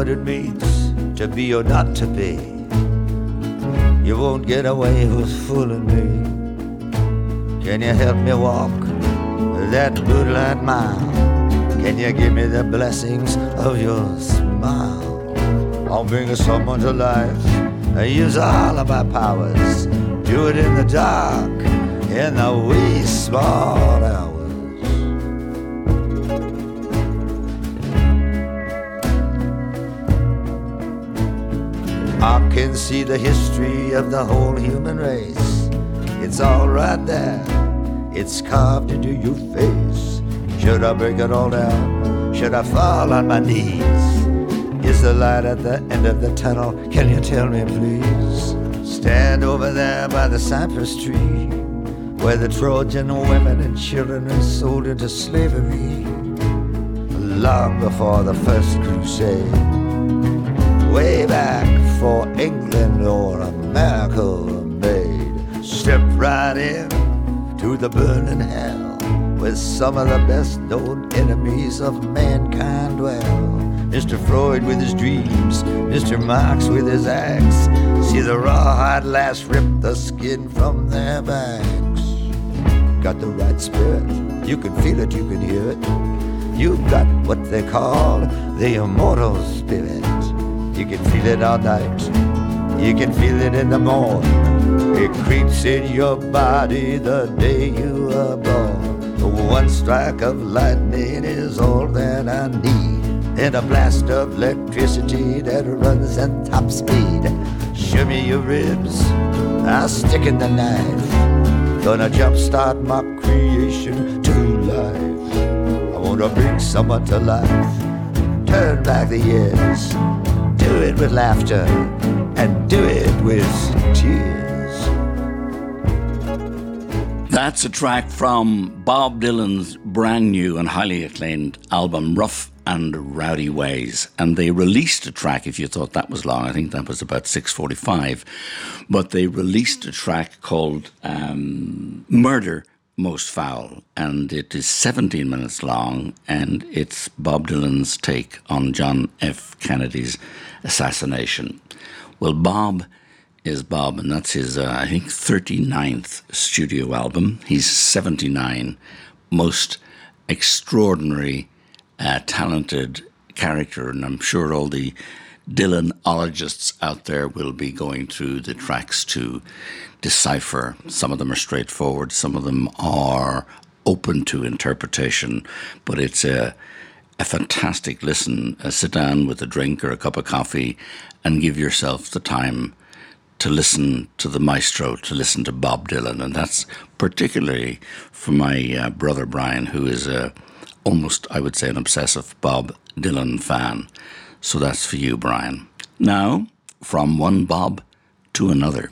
What it means to be or not to be? You won't get away with fooling me. Can you help me walk that moonlight mile? Can you give me the blessings of your smile? I'll bring someone to life. I use all of my powers. Do it in the dark, in the wee small hours. See the history of the whole human race. It's all right there. It's carved into your face. Should I break it all down? Should I fall on my knees? Is the light at the end of the tunnel? Can you tell me, please? Stand over there by the cypress tree, where the Trojan women and children are sold into slavery. Long before the first crusade, way back for England or America made. Step right in to the burning hell with some of the best known enemies of mankind dwell. Mr. Freud with his dreams, Mr. Marx with his axe. See the rawhide lass rip the skin from their backs. Got the right spirit, you can feel it, you can hear it. You've got what they call the immortal spirit. You can feel it all night. You can feel it in the morning. It creeps in your body the day you are born. One strike of lightning is all that I need. And a blast of electricity that runs at top speed. Show me your ribs. I'll stick in the knife. Gonna jumpstart my creation to life. I wanna bring someone to life. Turn back the years do it with laughter and do it with tears. That's a track from Bob Dylan's brand new and highly acclaimed album, Rough and Rowdy Ways. And they released a track, if you thought that was long, I think that was about 6.45. But they released a track called um, Murder Most Foul. And it is 17 minutes long. And it's Bob Dylan's take on John F. Kennedy's assassination. Well, Bob is Bob, and that's his, uh, I think, 39th studio album. He's 79. Most extraordinary, uh, talented character, and I'm sure all the Dylanologists out there will be going through the tracks to decipher. Some of them are straightforward, some of them are open to interpretation, but it's a a fantastic listen. Uh, sit down with a drink or a cup of coffee and give yourself the time to listen to the maestro, to listen to Bob Dylan. And that's particularly for my uh, brother Brian, who is a, almost, I would say, an obsessive Bob Dylan fan. So that's for you, Brian. Now, from one Bob to another.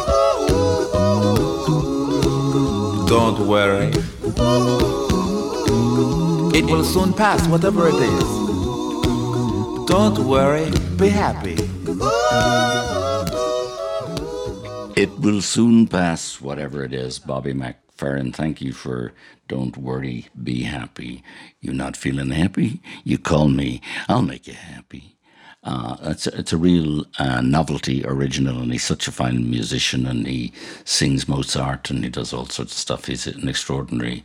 Don't worry. It will soon pass, whatever it is. Don't worry, be happy. It will soon pass, whatever it is. Bobby McFerrin, thank you for Don't Worry, Be Happy. You're not feeling happy? You call me, I'll make you happy. Uh, it's, a, it's a real uh, novelty original, and he's such a fine musician, and he sings Mozart and he does all sorts of stuff. He's an extraordinary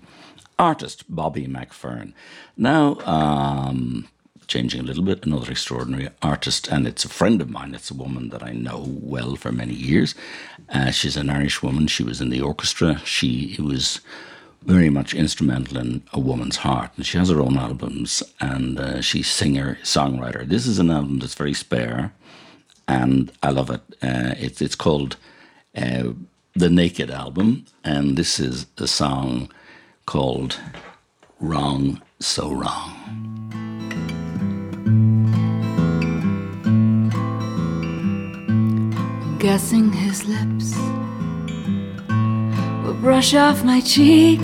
artist, Bobby McFerrin. Now, um, changing a little bit, another extraordinary artist, and it's a friend of mine. It's a woman that I know well for many years. Uh, she's an Irish woman. She was in the orchestra. She was very much instrumental in a woman's heart, and she has her own albums, and uh, she's singer songwriter. This is an album that's very spare, and I love it. Uh, it's it's called uh, the Naked Album, and this is a song called "Wrong So Wrong." guessing his lips will brush off my cheek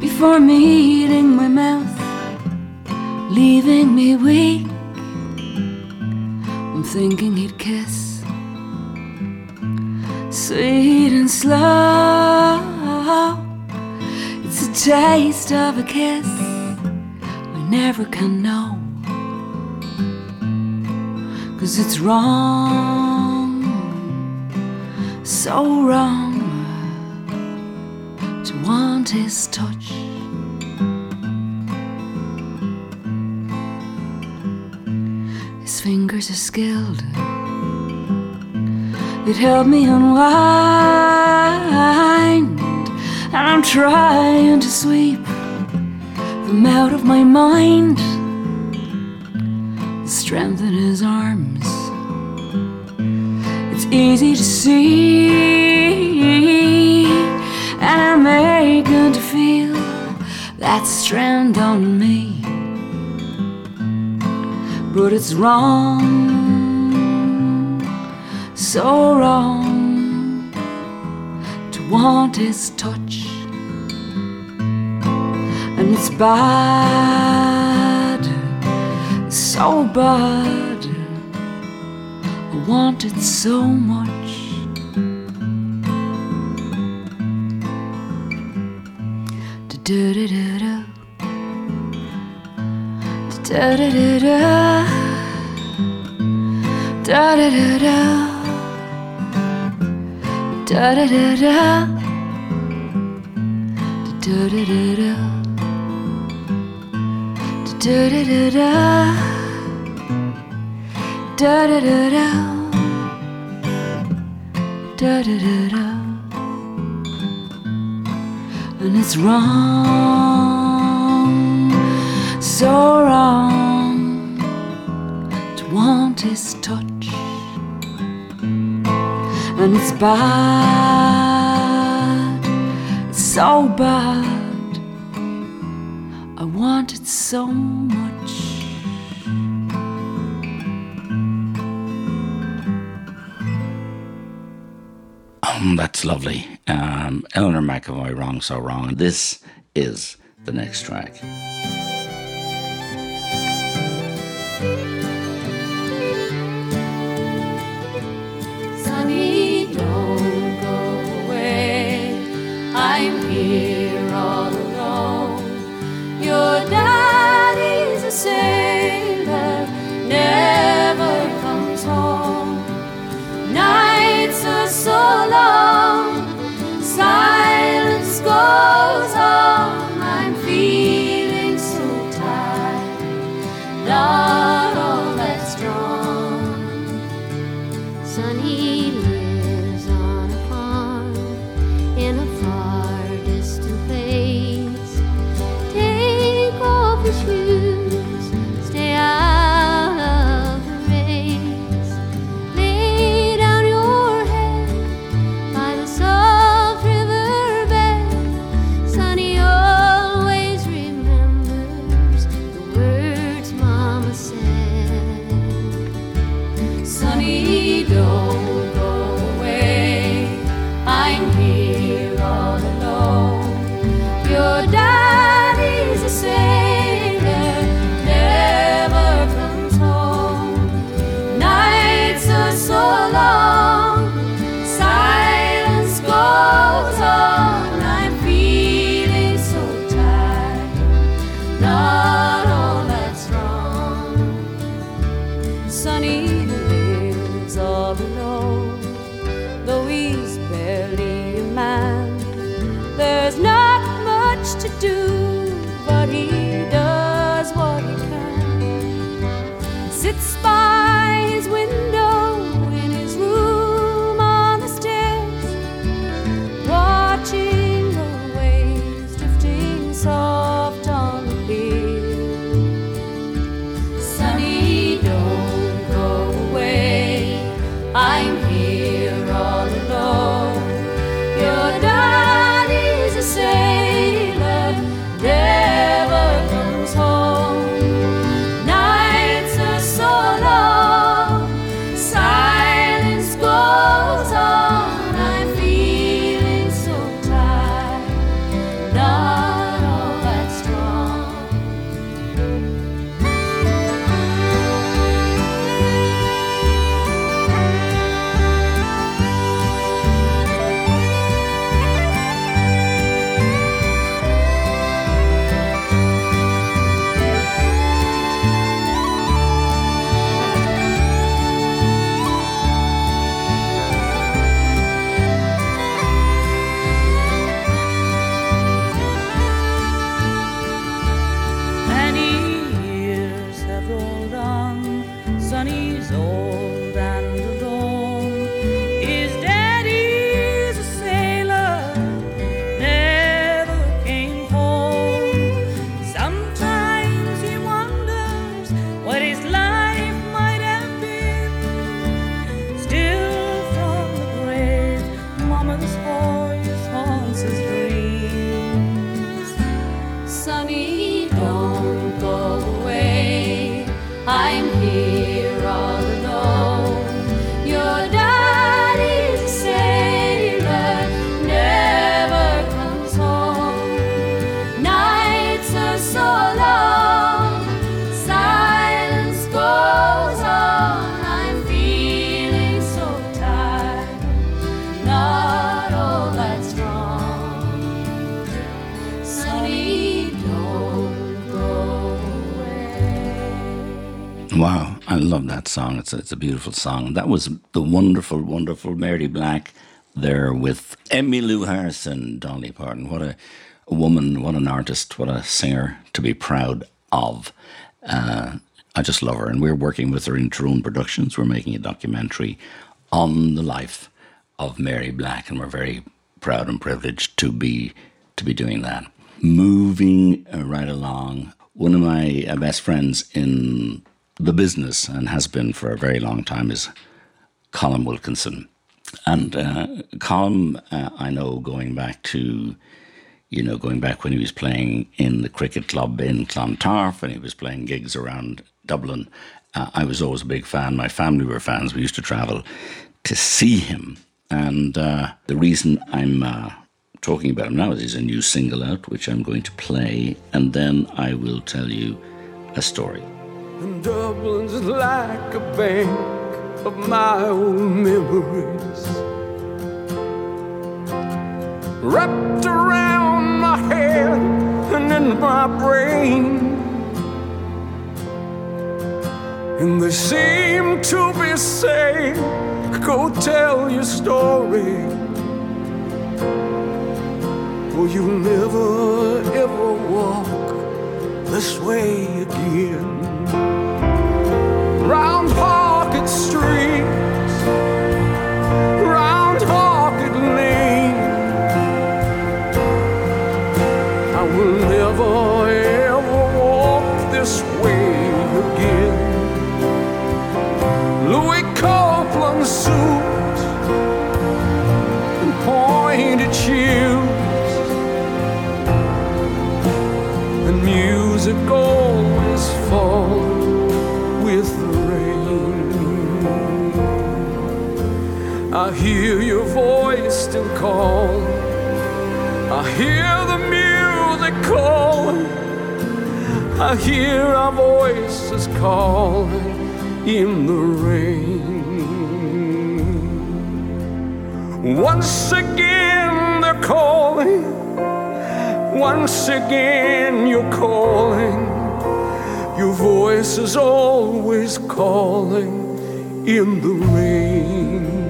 before meeting my mouth, leaving me weak. I'm thinking he'd kiss, sweet and slow. It's a taste of a kiss we never can know. Cause it's wrong, so wrong to want his touch. His fingers are skilled, it helped me unwind, and I'm trying to sweep them out of my mind strength in his arms. Easy to see, and I'm aching to feel that strand on me. But it's wrong, so wrong to want his touch, and it's bad so bad. I want it so much. Da da da da. Da da da da. Da da da da. Da da da da. Da da da da. Da da da da. Da da da da. Da da da da. And it's wrong, so wrong to want his touch. And it's bad, it's so bad. I want it so much. That's lovely. Um, Eleanor McEvoy, Wrong So Wrong. This is the next track. Sonny, don't go away. I'm here all alone. Your daddy's a sailor, Wow, I love that song. It's a, it's a beautiful song. That was the wonderful, wonderful Mary Black there with Emmylou Harrison, Dolly Parton. What a, a woman, what an artist, what a singer to be proud of. Uh, I just love her, and we're working with her in Tyrone Productions. We're making a documentary on the life of Mary Black, and we're very proud and privileged to be to be doing that. Moving uh, right along, one of my uh, best friends in the business and has been for a very long time is Colin Wilkinson. And uh, Colin, uh, I know going back to, you know, going back when he was playing in the cricket club in Clontarf and he was playing gigs around Dublin. Uh, I was always a big fan. My family were fans. We used to travel to see him. And uh, the reason I'm uh, talking about him now is he's a new single out, which I'm going to play. And then I will tell you a story. And Dublin's like a bank of my old memories. Wrapped around my head and in my brain. And they seem to be saying, Go tell your story. For you'll never ever walk this way again round Market Street, round Market Lane. I will never ever walk this way again. Louis Copeland and pointed shoes and music always falls I hear your voice still call. I hear the music calling. I hear our voices calling in the rain. Once again they're calling. Once again you're calling. Your voice is always calling in the rain.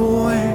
voice.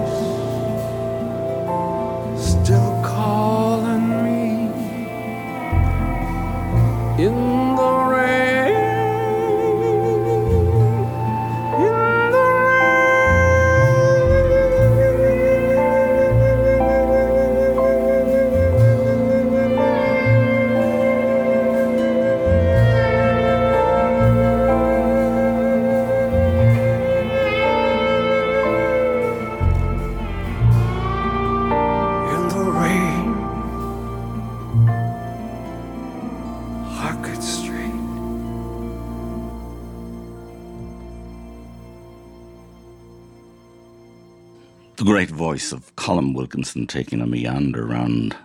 Voice of Colin Wilkinson taking a meander around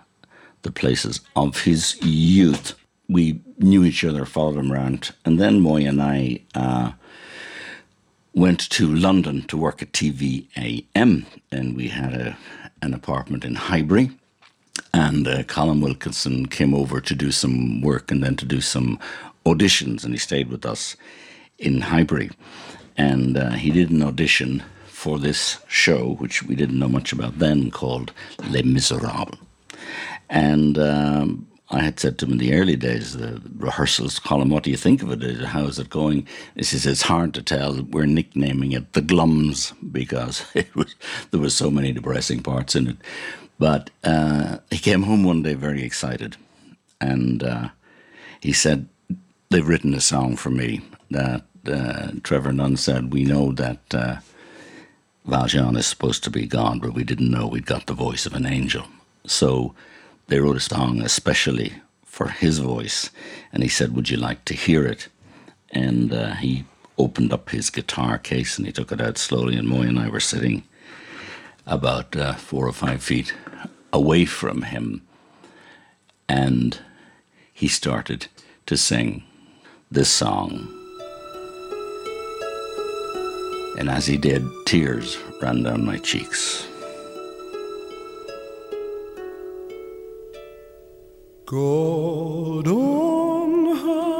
the places of his youth. We knew each other, followed him around, and then Moy and I uh, went to London to work at TVAM, and we had a, an apartment in Highbury. And uh, Colin Wilkinson came over to do some work and then to do some auditions, and he stayed with us in Highbury. And uh, he did an audition for this show, which we didn't know much about then, called Les Miserables. And um, I had said to him in the early days, the rehearsals, Colin, what do you think of it? How is it going? He says, it's hard to tell. We're nicknaming it the Glums because it was, there were so many depressing parts in it. But uh, he came home one day very excited. And uh, he said, they've written a song for me that uh, Trevor Nunn said, we know that uh, Valjean is supposed to be God, but we didn't know we'd got the voice of an angel. So they wrote a song especially for his voice, and he said, Would you like to hear it? And uh, he opened up his guitar case and he took it out slowly, and Moy and I were sitting about uh, four or five feet away from him, and he started to sing this song. And as he did, tears ran down my cheeks. God on high,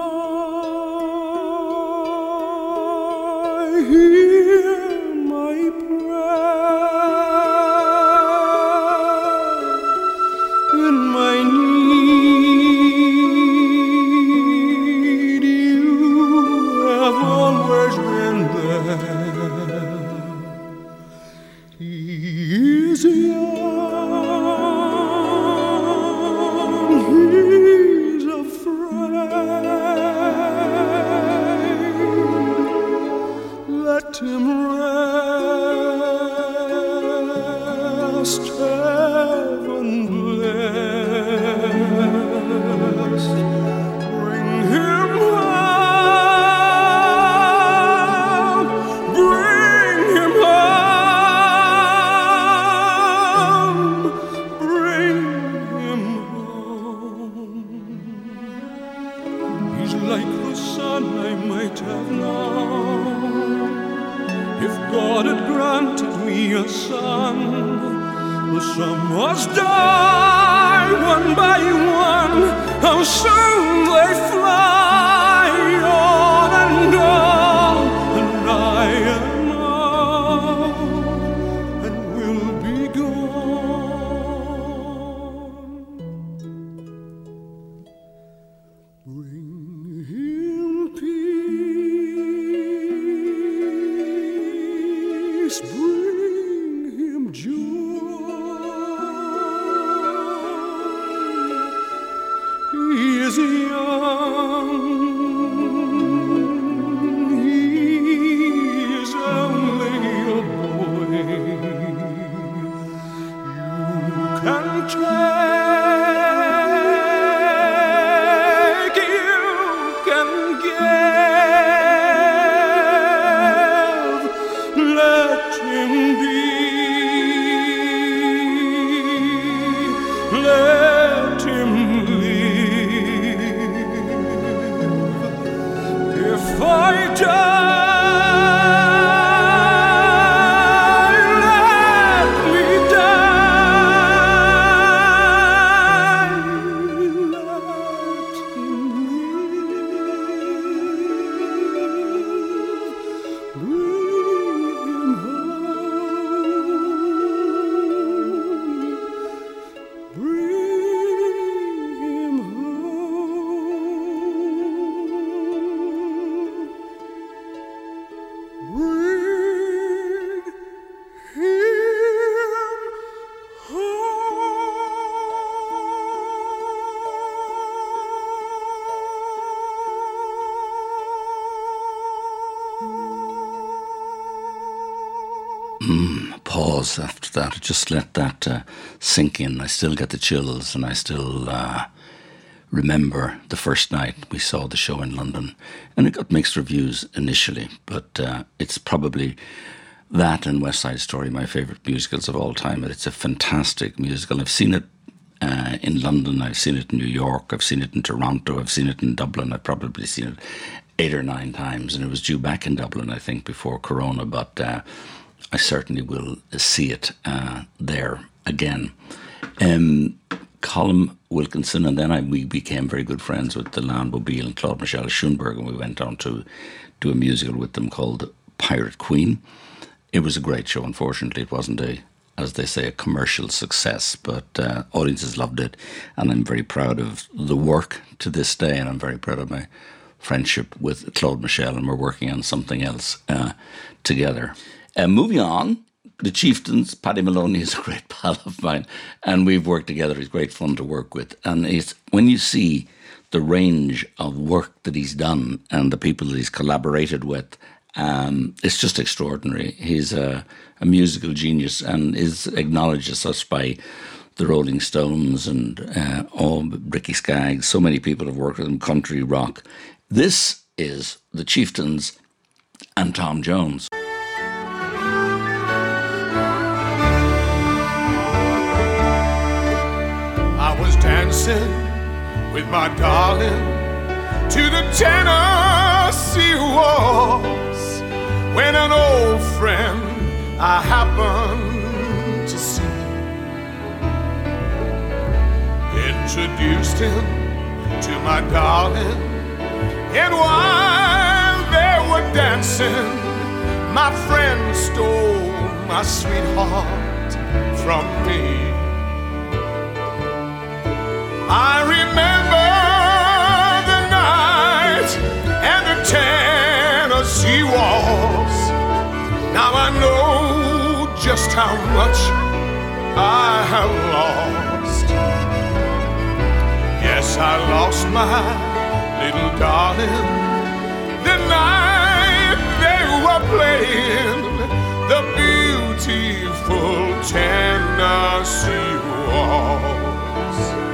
like the son I might have known. If God had granted me a son, the son must die one by one. How soon they fly Just let that uh, sink in. I still get the chills, and I still uh, remember the first night we saw the show in London. And it got mixed reviews initially, but uh, it's probably that and West Side Story my favourite musicals of all time. It's a fantastic musical. I've seen it uh, in London, I've seen it in New York, I've seen it in Toronto, I've seen it in Dublin, I've probably seen it eight or nine times, and it was due back in Dublin, I think, before Corona, but uh, I certainly will see it uh, there again. Um, Colin Wilkinson, and then I, we became very good friends with Alain Boublil and Claude Michel Schoenberg, and we went on to do a musical with them called Pirate Queen. It was a great show. Unfortunately, it wasn't a, as they say, a commercial success, but uh, audiences loved it, and I'm very proud of the work to this day, and I'm very proud of my friendship with Claude Michel, and we're working on something else uh, together. Uh, moving on, the Chieftains, Paddy Moloney is a great pal of mine, and we've worked together. He's great fun to work with. And it's when you see the range of work that he's done and the people that he's collaborated with, um, it's just extraordinary. He's a, a musical genius and is acknowledged as such by the Rolling Stones and uh, all Ricky Skaggs. So many people have worked with him, country rock. This is the Chieftains and Tom Jones. Dancing with my darling to the Tennessee waltz when an old friend I happened to see introduced him to my darling, and while they were dancing, my friend stole my sweetheart from me. I remember the night and the Tennessee. Now I know just how much I have lost. Yes, I lost my little darling the night they were playing the beautiful Tennessee waltz.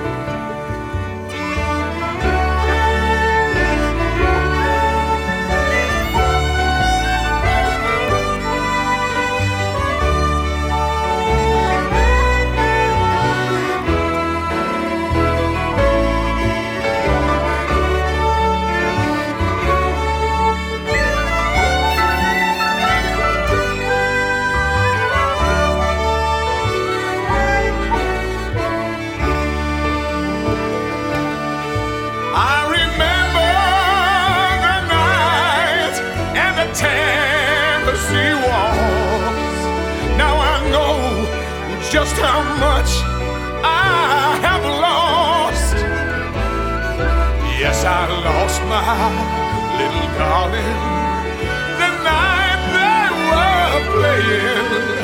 How much I have lost. Yes, I lost my little darling the night they were playing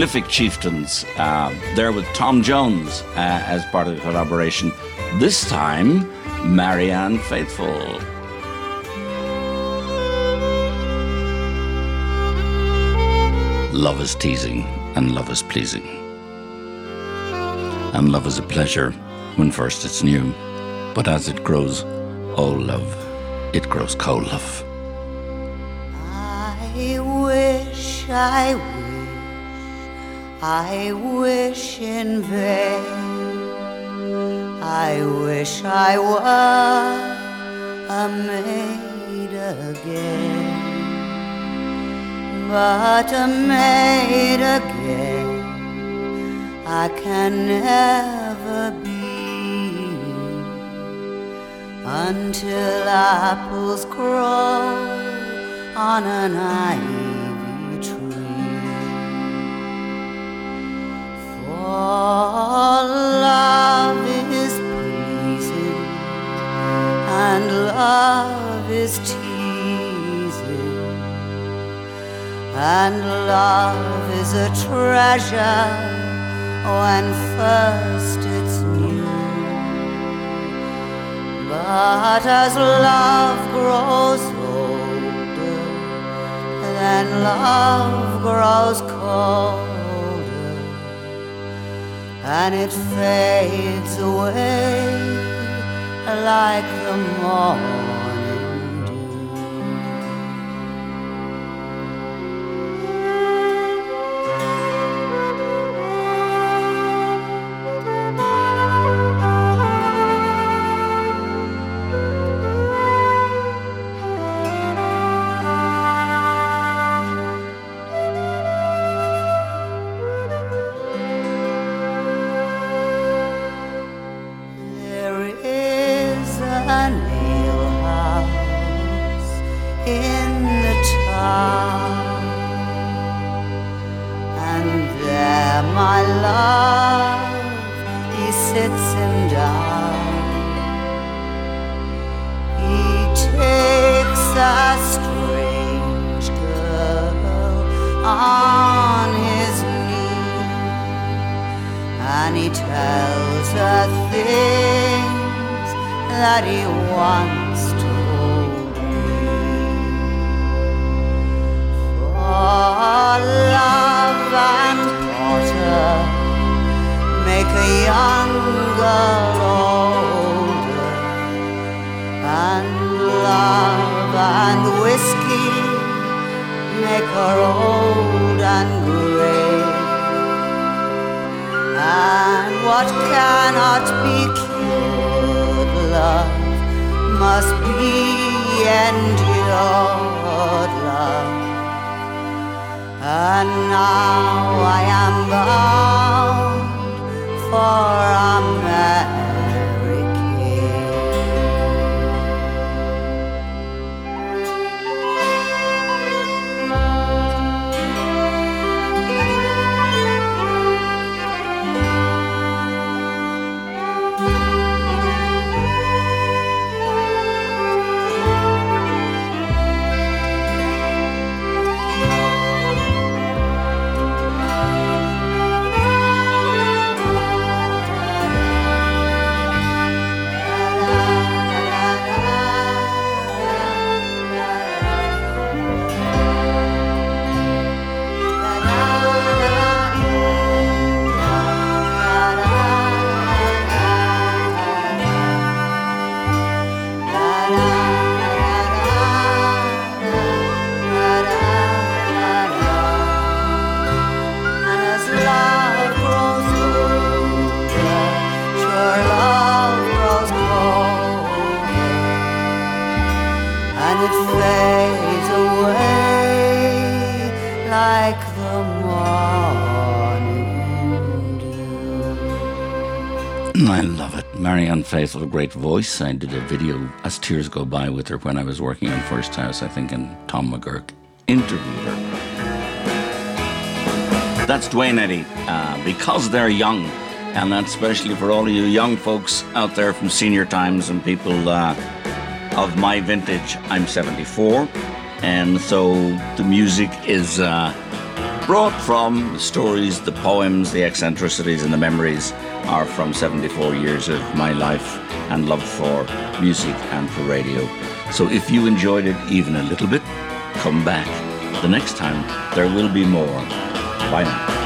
prolific chieftains uh, there with Tom Jones uh, as part of the collaboration. This time, Marianne Faithfull. Love is teasing and love is pleasing. and love is a pleasure when first it's new. But as it grows old love, it grows cold love. I wish, I wish, I wish in vain. I wish I were a maid again, but a maid again I can never be. Until apples grow on an ivy For love is pleasing and love is teasing and love is a treasure when first it's new. But as love grows older, then love grows colder, and it fades away like the morning on his knee and he tells her things that he once told me. For love and Potter make a young girl older, and love and whiskey make her old and gray. And what cannot be cured, love, must be endured, love. And now I am bound for And Marianne Faithfull, a great voice. I did a video as tears go by with her when I was working on First House, I think, and Tom McGurk interviewed her. That's Duane Eddy, uh, because they're young. And that's especially for all of you young folks out there from senior times and people uh, of my vintage. I'm 74, and so the music is uh, brought from the stories, the poems, the eccentricities, and the memories are from 74 years of my life and love for music and for radio. So if you enjoyed it even a little bit, come back. The next time there will be more. Bye now.